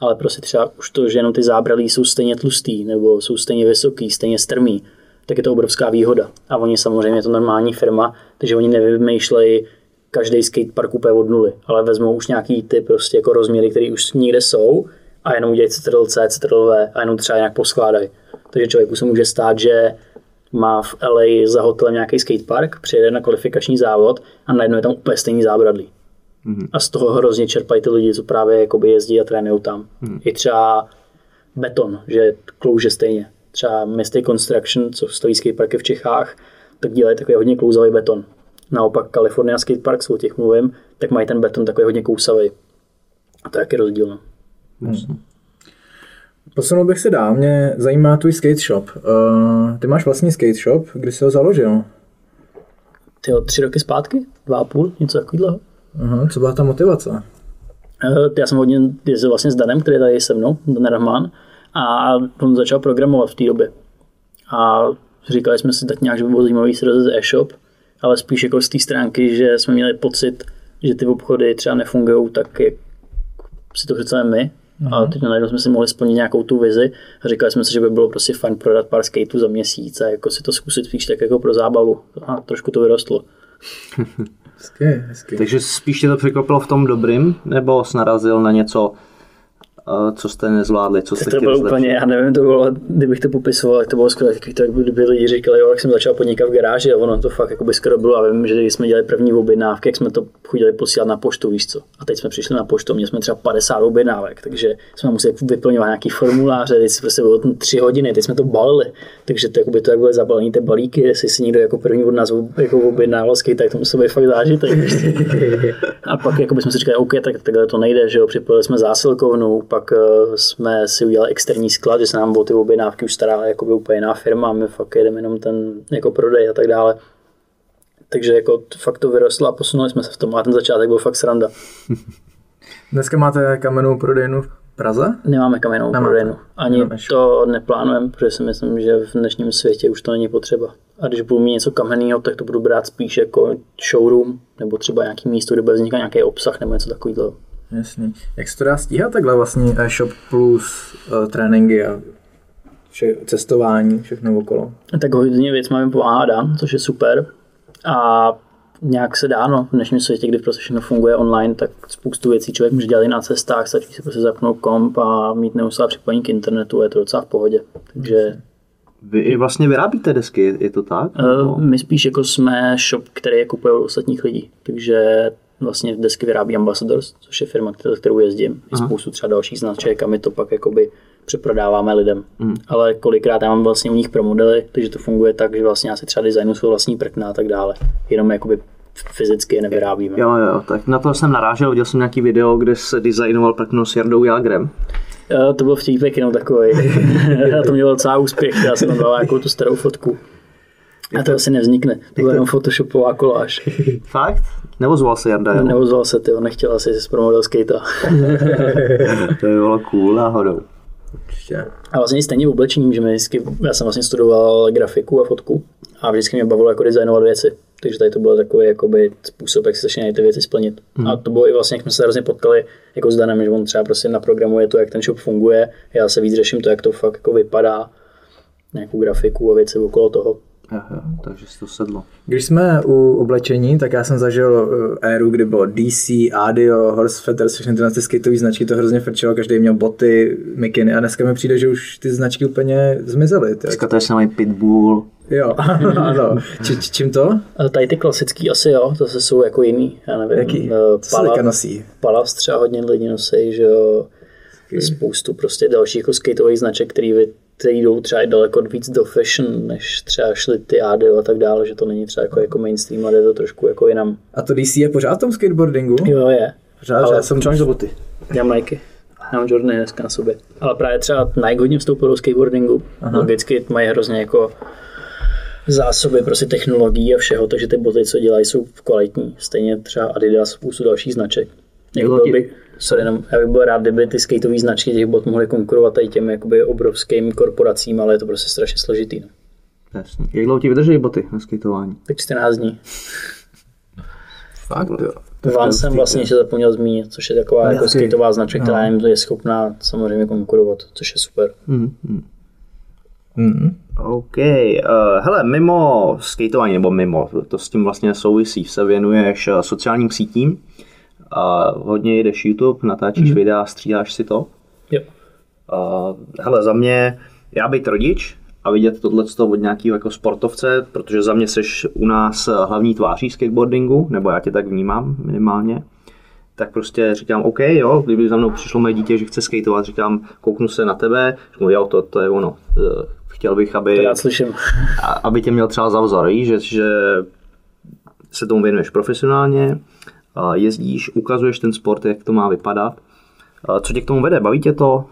ale prostě třeba už to, že jenom ty zábralí jsou stejně tlustý, nebo jsou stejně vysoký, stejně strmý, tak je to obrovská výhoda. A oni samozřejmě je to normální firma, takže oni nevymýšlejí každý skatepark úplně od nuly, ale vezmou už nějaký ty prostě jako rozměry, které už někde jsou a jenom udělají Ctrl C, Ctrl V a jenom třeba nějak poskládají. Takže člověku se může stát, že má v LA za hotelem nějaký skatepark, přijede na kvalifikační závod a najednou je tam úplně stejný zábradlí. Mm-hmm. A z toho hrozně čerpají ty lidi, co právě jakoby jezdí a trénují tam. Mm-hmm. I třeba beton, že klouže stejně. Třeba Mystic Construction, co stojí skateparky v Čechách, tak dělají takový hodně klouzavý beton. Naopak California Skate Park, o těch mluvím, tak mají ten beton takový hodně kousavý. A to je jaký rozdíl. No. Posunul bych se dál, mě zajímá tvůj skate shop. Uh, ty máš vlastní skate shop, kdy jsi ho založil? Ty tři roky zpátky? Dva a půl? Něco takového? Aha, co byla ta motivace? Uh, já jsem hodně jezdil vlastně s Danem, který je tady se mnou, Dan Rahman, a on začal programovat v té době. A říkali jsme si tak nějak, že by bylo zajímavý si rozjet e-shop, ale spíš jako z té stránky, že jsme měli pocit, že ty obchody třeba nefungují tak, jak si to chceme my. Mm-hmm. A teď najednou jsme si mohli splnit nějakou tu vizi a říkali jsme si, že by bylo prostě fajn prodat pár skateů za měsíc a jako si to zkusit spíš tak jako pro zábavu. A trošku to vyrostlo. Hezky, hezky. Takže spíš tě to překvapilo v tom dobrým, nebo jsi narazil na něco, co jste nezvládli, co jste To chtěli bylo úplně, já nevím, to bylo, kdybych to popisoval, tak to bylo skvělé, takový to, jak kdyby lidi říkali, jo, jak jsem začal podnikat v garáži a ono to fakt jako by skoro bylo a vím, že když jsme dělali první objednávky, jak jsme to chodili posílat na poštu, víš co. A teď jsme přišli na poštu, měli jsme třeba 50 objednávek, takže jsme museli vyplňovat nějaký formuláře, teď jsme prostě bylo tři hodiny, teď jsme to balili, takže to, jakoby to jak byly zabalený ty balíky, jestli si někdo jako první od nás jako objednával tak to muselo být fakt zážitek. A pak jako jsme si říkali, OK, tak takhle to nejde, že jo, připojili jsme zásilkovnu, pak uh, jsme si udělali externí sklad, že se nám o ty objednávky už stará jako by úplně jiná firma, my fakt jedeme jenom ten jako prodej a tak dále. Takže jako fakt to vyrostlo a posunuli jsme se v tom a ten začátek byl fakt sranda. Dneska máte kamennou prodejnu v Praze? Nemáme kamennou Nemáte. prodejnu. Ani shop. to neplánujeme, protože si myslím, že v dnešním světě už to není potřeba. A když budu mít něco kamenného, tak to budu brát spíš jako showroom, nebo třeba nějaký místo, kde bude vznikat nějaký obsah nebo něco takového. Jasný. Jak se to dá stíhat takhle vlastně e-shop plus uh, tréninky a vše, cestování, všechno okolo? Tak hodně věc máme pomáhá Dan, což je super. A nějak se dá, no, v dnešním světě, kdy prostě všechno funguje online, tak spoustu věcí člověk může dělat i na cestách, stačí si prostě zapnout komp a mít neustále připojení k internetu, je to docela v pohodě. Takže Vy i vlastně vyrábíte desky, je, je to tak? uh, my spíš jako jsme shop, který je kupuje od ostatních lidí. Takže vlastně desky vyrábí Ambassadors, což je firma, kterou, kterou jezdím. I spoustu třeba dalších značek a my to pak jakoby přeprodáváme lidem. Mm. Ale kolikrát já mám vlastně u nich pro modely, takže to funguje tak, že vlastně já si třeba designu svou vlastní prkna a tak dále. Jenom jakoby fyzicky je nevyrábíme. Jo, jo, tak na to jsem narážel, viděl jsem nějaký video, kde se designoval prkno s Jardou Jagrem. Jo, to byl vtípek jenom takový. to mělo docela úspěch, já jsem tam dal nějakou tu starou fotku. A to asi nevznikne. To byla jenom photoshopová koláž. Fakt? Nebo zval se Jarda, jo? Neozval se, ty, nechtěl asi si zpromodel skate. To by bylo cool náhodou. Určitě. A vlastně stejně v oblečení, že my vždycky, já jsem vlastně studoval grafiku a fotku a vždycky mě bavilo jako designovat věci. Takže tady to bylo takový jakoby, způsob, jak si začínají ty věci splnit. Hmm. A to bylo i vlastně, jak jsme se hrozně potkali jako s Danem, že on třeba prostě naprogramuje to, jak ten shop funguje. Já se víc řeším to, jak to fakt jako vypadá, nějakou grafiku a věci okolo toho. Jo, takže si to sedlo. Když jsme u oblečení, tak já jsem zažil eh, éru, kdy bylo DC, Adio, Horse Feathers, všechny tyhle ty skateové značky, to hrozně frčelo, každý měl boty, mikiny a dneska mi přijde, že už ty značky úplně zmizely. ty. Dneska se mají Pitbull. Jo, ano. Či, či, čím to? A tady ty klasický asi jo, zase jsou jako jiný, já nevím. Jaký? eh, Co se nosí? Palavs třeba hodně lidí nosí, že jo, spoustu prostě dalších jako skateových značek, který, vy, který jdou třeba i daleko víc do fashion, než třeba šly ty ADO a tak dále, že to není třeba jako, jako mainstream, ale je to trošku jako jinam. A to DC je pořád v tom skateboardingu? Jo, je. Pořád, Ale já jsem... Čáš do boty. Já mám Nike. Já mám Jordany dneska na sobě. Ale právě třeba Nike hodně vstoupil do skateboardingu. Aha. Logicky mají hrozně jako zásoby prostě technologií a všeho, takže ty boty, co dělají, jsou kvalitní. Stejně třeba Adidas, spoustu dalších značek. Jako byl sorry, jenom, já bych byl rád, kdyby ty skateové značky těch bot mohly konkurovat tady těm jakoby obrovským korporacím, ale je to prostě strašně složitý. No. Jasně. Jak dlouho ti vydrží boty na skateování? Tak 14 dní. Fakt, jo. Vám jsem vlastně ještě zapomněl zmínit, což je taková jako Jasný. skateová značka, která jim je schopná samozřejmě konkurovat, což je super. OK. Uh, hele, mimo skateování, nebo mimo, to s tím vlastně souvisí, se věnuješ eh, sociálním sítím. Uh, hodně jedeš YouTube, natáčíš mm. videa, střídáš si to. Jo. Uh, hele, za mě, já být rodič a vidět tohle od nějakého jako sportovce, protože za mě seš u nás hlavní tváří skateboardingu, nebo já tě tak vnímám minimálně, tak prostě říkám, OK, jo, kdyby za mnou přišlo moje dítě, že chce skateovat, říkám, kouknu se na tebe, říkám, jo, to, to je ono. Eh, Chtěl bych, aby, To já slyším. a- aby tě měl třeba za vzor, že, že se tomu věnuješ profesionálně, a jezdíš, ukazuješ ten sport, jak to má vypadat. A Co tě k tomu vede? Baví tě to?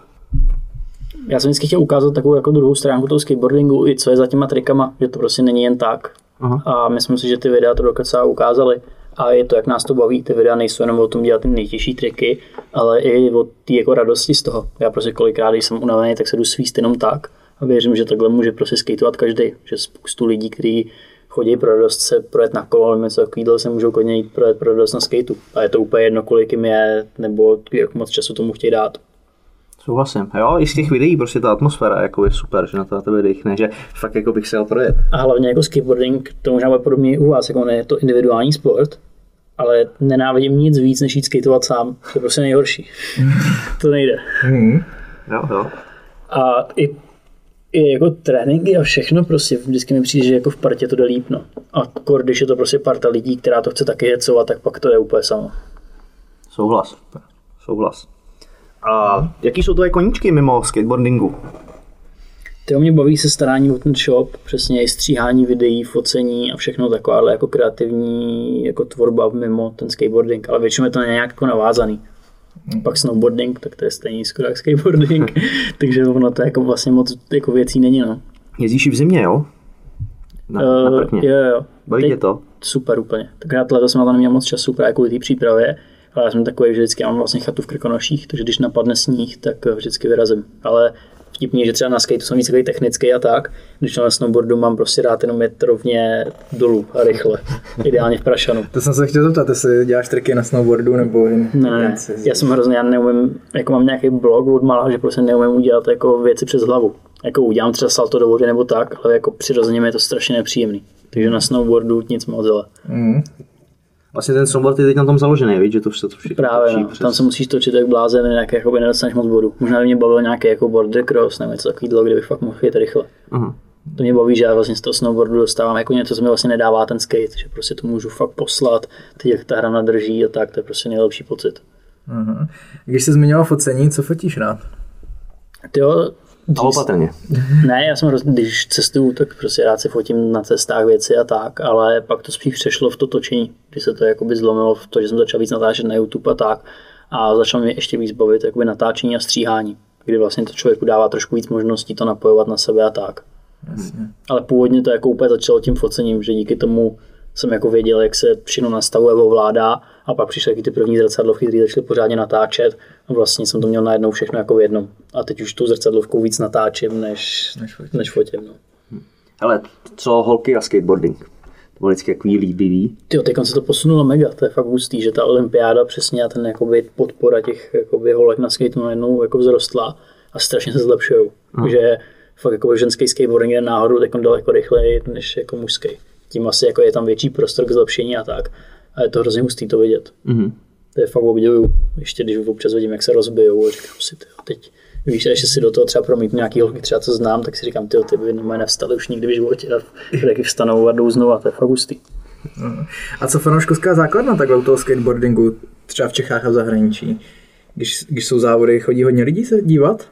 Já jsem vždycky chtěl ukázat takovou jako druhou stránku toho skateboardingu, i co je za těma trikama, že to prostě není jen tak. Aha. A myslím si, že ty videa to docela ukázali. A je to, jak nás to baví, ty videa nejsou jenom o tom dělat ty nejtěžší triky, ale i o té jako radosti z toho. Já prostě kolikrát, když jsem unavený, tak se jdu svíst jenom tak a věřím, že takhle může prostě skateovat každý. Že spoustu lidí, kteří chodí pro radost se projet na kolo, nebo něco takového, se můžou klidně jít projet pro radost na skateu. A je to úplně jedno, kolik jim je, nebo jak moc času tomu chtějí dát. Souhlasím. Jo, i z těch videí prostě ta atmosféra jako je super, že na to na tebe dechne, že fakt jako bych se jel projet. A hlavně jako skateboarding, to možná bude podobně i u vás, jako je to individuální sport, ale nenávidím nic víc, než jít skateovat sám. To je prostě nejhorší. to nejde. Jo, jo. A i jako tréninky a všechno prostě vždycky mi přijde, že jako v partě to jde líp, no. A kor, když je to prostě parta lidí, která to chce taky hecovat, tak pak to je úplně samo. Souhlas. Souhlas. A jaký jsou tvoje koníčky mimo skateboardingu? Ty mě baví se starání o ten shop, přesně i stříhání videí, focení a všechno taková jako kreativní jako tvorba mimo ten skateboarding, ale většinou je to nějak jako navázaný. Pak snowboarding, tak to je stejně skoro jak skateboarding, takže ono to jako vlastně moc jako věcí není, no. Jezdíš v zimě, jo? Na, na Uh, prkně. jo, jo. Baví tě to? Super úplně. Tenkrát letos jsem na to neměl moc času právě kvůli té přípravě, ale já jsem takový, že vždycky mám vlastně chatu v Krkonoších, takže když napadne sníh, tak eh, vždycky vyrazím. Ale vtipný že třeba na skateu jsem víc takový technický a tak, když na snowboardu mám prostě rád jenom jet rovně dolů a rychle. Ideálně v Prašanu. To jsem se chtěl zeptat, jestli děláš triky na snowboardu nebo jen Ne, já jsem hrozně, já neumím, jako mám nějaký blog od malá, že prostě neumím udělat jako věci přes hlavu. Jako udělám třeba salto do vody nebo tak, ale jako přirozeně mi je to strašně nepříjemný. Takže na snowboardu nic moc, ale Vlastně ten snowboard je teď na tom založený, víš, že to se to všechno Právě, točí no. přes- tam se musíš točit jak blázen, jinak jako nedostaneš moc bodu. Možná by mě bavil nějaký jako border cross nebo něco takového, kde bych fakt mohl jet rychle. Aha. To mě baví, že já vlastně z toho snowboardu dostávám jako něco, co mi vlastně nedává ten skate, že prostě to můžu fakt poslat, teď jak ta hra nadrží a tak, to je prostě nejlepší pocit. Aha. Když jsi zmiňoval focení, co fotíš rád? Ty jo, A opatrně. ne, já jsem, roz- když cestuju, tak prostě rád si fotím na cestách věci a tak, ale pak to spíš přešlo v to točení, kdy se to jakoby zlomilo v to, že jsem začal víc natáčet na YouTube a tak a začal mě ještě víc bavit jakoby natáčení a stříhání, kdy vlastně to člověku dává trošku víc možností to napojovat na sebe a tak. Ale původně to jako úplně začalo tím focením, že díky tomu jsem jako věděl, jak se všechno nastavuje, ovládá a pak přišly ty první zrcadlovky, které začaly pořádně natáčet a vlastně jsem to měl najednou všechno jako v jednom. A teď už tu zrcadlovkou víc natáčím, než, Než fotím. než fotím. No. Hele, co holky a skateboarding? To bylo vždycky takový líbivý. Ty teď se to posunulo mega, to je fakt hustý, že ta olympiáda přesně a ten jakoby, podpora těch jakoby, holek na skateu najednou jako vzrostla a strašně se zlepšují. Že fakt jako ženský skateboarding je náhodou teď daleko rychleji než jako mužský. Tím asi jako je tam větší prostor k zlepšení a tak. A je to hrozně hustý to vidět. Mhm. To je fakt obdivuju. Ještě když občas vidím, jak se rozbijou a říkám si, tyjo, teď Víš, a ještě si do toho třeba promítnu nějaký holky, třeba co znám, tak si říkám, ty ty by normálně nevstali už nikdy v životě a taky vstanou a jdou znova, to je fakt hustý. A co fanouškovská základna takhle u toho skateboardingu, třeba v Čechách a v zahraničí? Když, když jsou závody, chodí hodně lidí se dívat?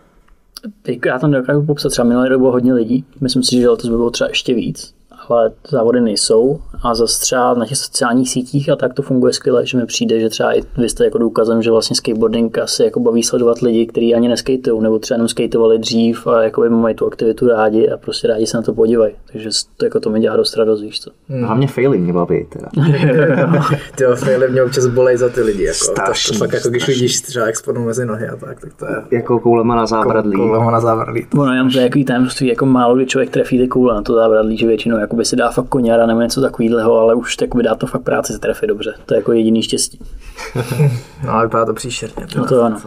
Teď já tam nedokážu popsat, třeba minulý rok bylo hodně lidí, myslím si, že letos by bylo třeba ještě víc, ale závody nejsou a zase třeba na těch sociálních sítích a tak to funguje skvěle, že mi přijde, že třeba i vy jste jako důkazem, že vlastně skateboarding asi jako baví sledovat lidi, kteří ani neskateují, nebo třeba jenom skateovali dřív a jako by mají tu aktivitu rádi a prostě rádi se na to podívají. Takže to, jako to mi dělá dost radost, víš co. Hlavně faily mě baví teda. Ty faily mě občas bolej za ty lidi. Jako. To, to, Strašný, fakt jako když vidíš třeba spadnou mezi nohy a tak, tak to je jako koulema na zábradlí. kolem na zábradlí. Ono jenom to je jaký tajemství, jako málo kdy člověk trefí ty koule na to zábradlí, že většinou jakoby si dá fakt koněra nebo něco takového, ale už jakoby dá to fakt práci se trefit dobře. To je jako jediný štěstí. No ale vypadá to příšerně. No to ano.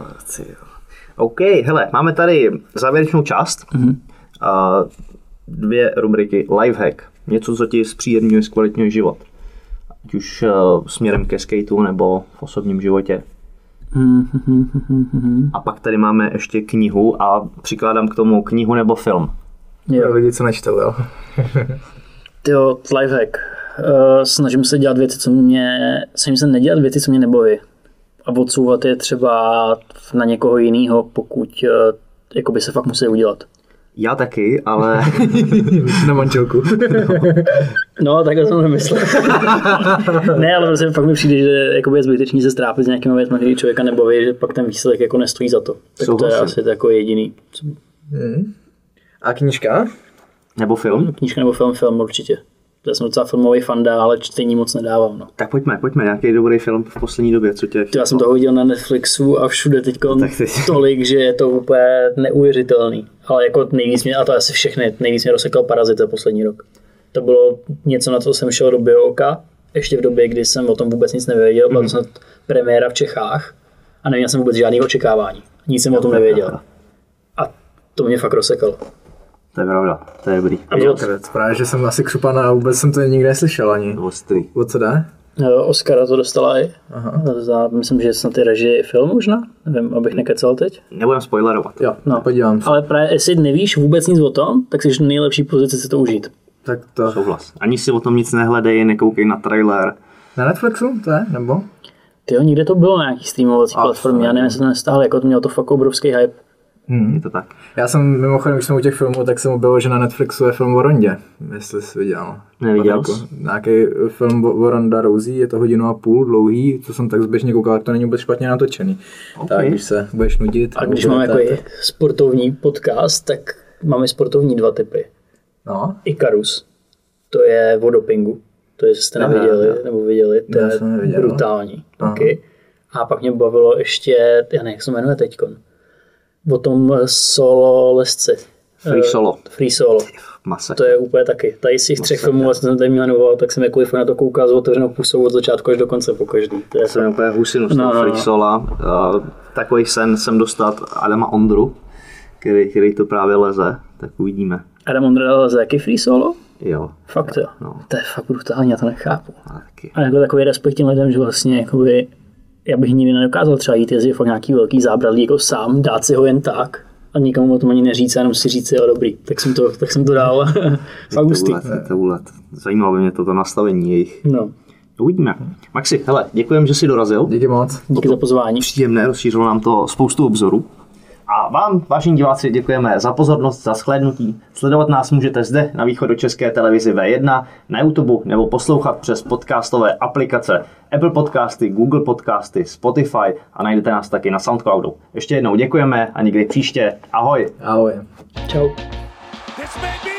OK, hele, máme tady závěrečnou část. Mhm. A dvě rubriky. Lifehack. Něco, co ti zpříjemňuje, zkvalitňuje život. Ať už uh, směrem ke skateu nebo v osobním životě. A pak tady máme ještě knihu a přikládám k tomu knihu nebo film. Jo. lidi, co nečtou, jo. Tyjo, lifehack. Uh, snažím se dělat věci, co mě, snažím se nedělat věci, co mě nebaví. a odsouvat je třeba na někoho jiného, pokud uh, jakoby se fakt musí udělat. Já taky, ale Na manželku. No, takhle jsem nemyslel. ne, ale prostě fakt mi přijde, že jakoby je zbytečný se strápit s nějakými věcmi, který člověka nebaví, že pak ten výsledek jako nestojí za to. Tak to je Souhlasím. asi jako jediný. co- A knížka? Nebo film. Knížka nebo film, film určitě. Já jsem docela filmový fanda, ale čtení moc nedávám. No. Tak pojďme, pojďme, nějaký dobrý film v poslední době, co tě... Já jsem toho viděl na Netflixu a všude teď Tak ty- tolik, že je to úplně neuvěřitelný. Ale jako nejvíc mě, a to asi všechny, nejvíc mě rozsekal Parazit za poslední rok. To bylo něco, na co jsem šel do Bioka, ještě v době, kdy jsem o tom vůbec nic nevěděl, byla to snad premiéra v Čechách a neměl jsem vůbec žádný očekávání. Nic jsem o tom nevěděl. A to mě fakt rozsekalo. To je pravda, to je dobrý. A měl Právě, že jsem asi křupan a vůbec jsem to nikdy neslyšel ani. Ostrý. O co jde? Eh, Oscara to dostala i. Za, myslím, že snad i režii film možná. Nevím, abych nekecal teď. Nebudem spoilerovat. Jo, no. podívám se. Ale právě, jestli nevíš vůbec nic o tom, tak jsi v nejlepší pozici si to užít. Tak to... Souhlas. Ani si o tom nic nehledej, nekoukej na trailer. Na Netflixu to je? Nebo? Ty někde to bylo na nějaký streamovací platformě, já nevím, jestli to nestáhlo, jako to mělo to fakt obrovský hype. Je to tak. Já jsem mimochodem, když jsem u těch filmů, tak jsem objevil, že na Netflixu je film o Rondě, jestli jsi viděl. Neviděl Jako jsi. Nějaký film o Ronda Rousey, je to hodinu a půl dlouhý, co jsem tak zběžně koukal, tak to není vůbec špatně natočený. Tak když se budeš nudit. A když máme jako sportovní podcast, tak máme sportovní dva typy. No, Icarus, to je o dopingu, to je, jste neviděli, nebo viděli, to Já je neviděl. brutální. Aha. taky. A pak mě bavilo ještě, já nevím, jak se jmenuje teďkon, o tom solo lesci. Free Eh, solo. Free solo. Mase. To je úplně taky. Tady z těch třech filmů, co jsem tady jmenoval, tak jsem jakkoliv na to koukal s otevřenou pusou od začátku až do konce po každý. To je jsem úplně husinu z No, toho no, no. Free Sola. Uh, takový sen jsem dostat Adama Ondru, který, který to právě leze, tak uvidíme. Adam Ondra za jaký free solo? Jo, Fakt jo. No. To je fakt brutální, já to nechápu. a taky. A jako takový respekt těm lidem, že vlastně jakoby, já bych nikdy nedokázal třeba jít jezdit fakt nějaký velký zábradlí jako sám, dát si ho jen tak a nikomu o tom ani neříct, a jenom si říct, jo dobrý, tak jsem to, tak jsem to dal. fakt hustý. Zajímalo by mě toto nastavení jejich. No, Uvidíme. Maxi, hele, děkujem, že jsi dorazil. díky moc. díky za pozvání. Příjemné, rozšířilo nám to spoustu obzorů. A vám, vážení diváci, děkujeme za pozornost, za shlédnutí. Sledovat nás můžete zde na východu České televizi V1, na YouTube nebo poslouchat přes podcastové aplikace Apple Podcasty, Google Podcasty, Spotify a najdete nás taky na Soundcloudu. Ještě jednou děkujeme a někdy příště. Ahoj! Ahoj. Čau. This may be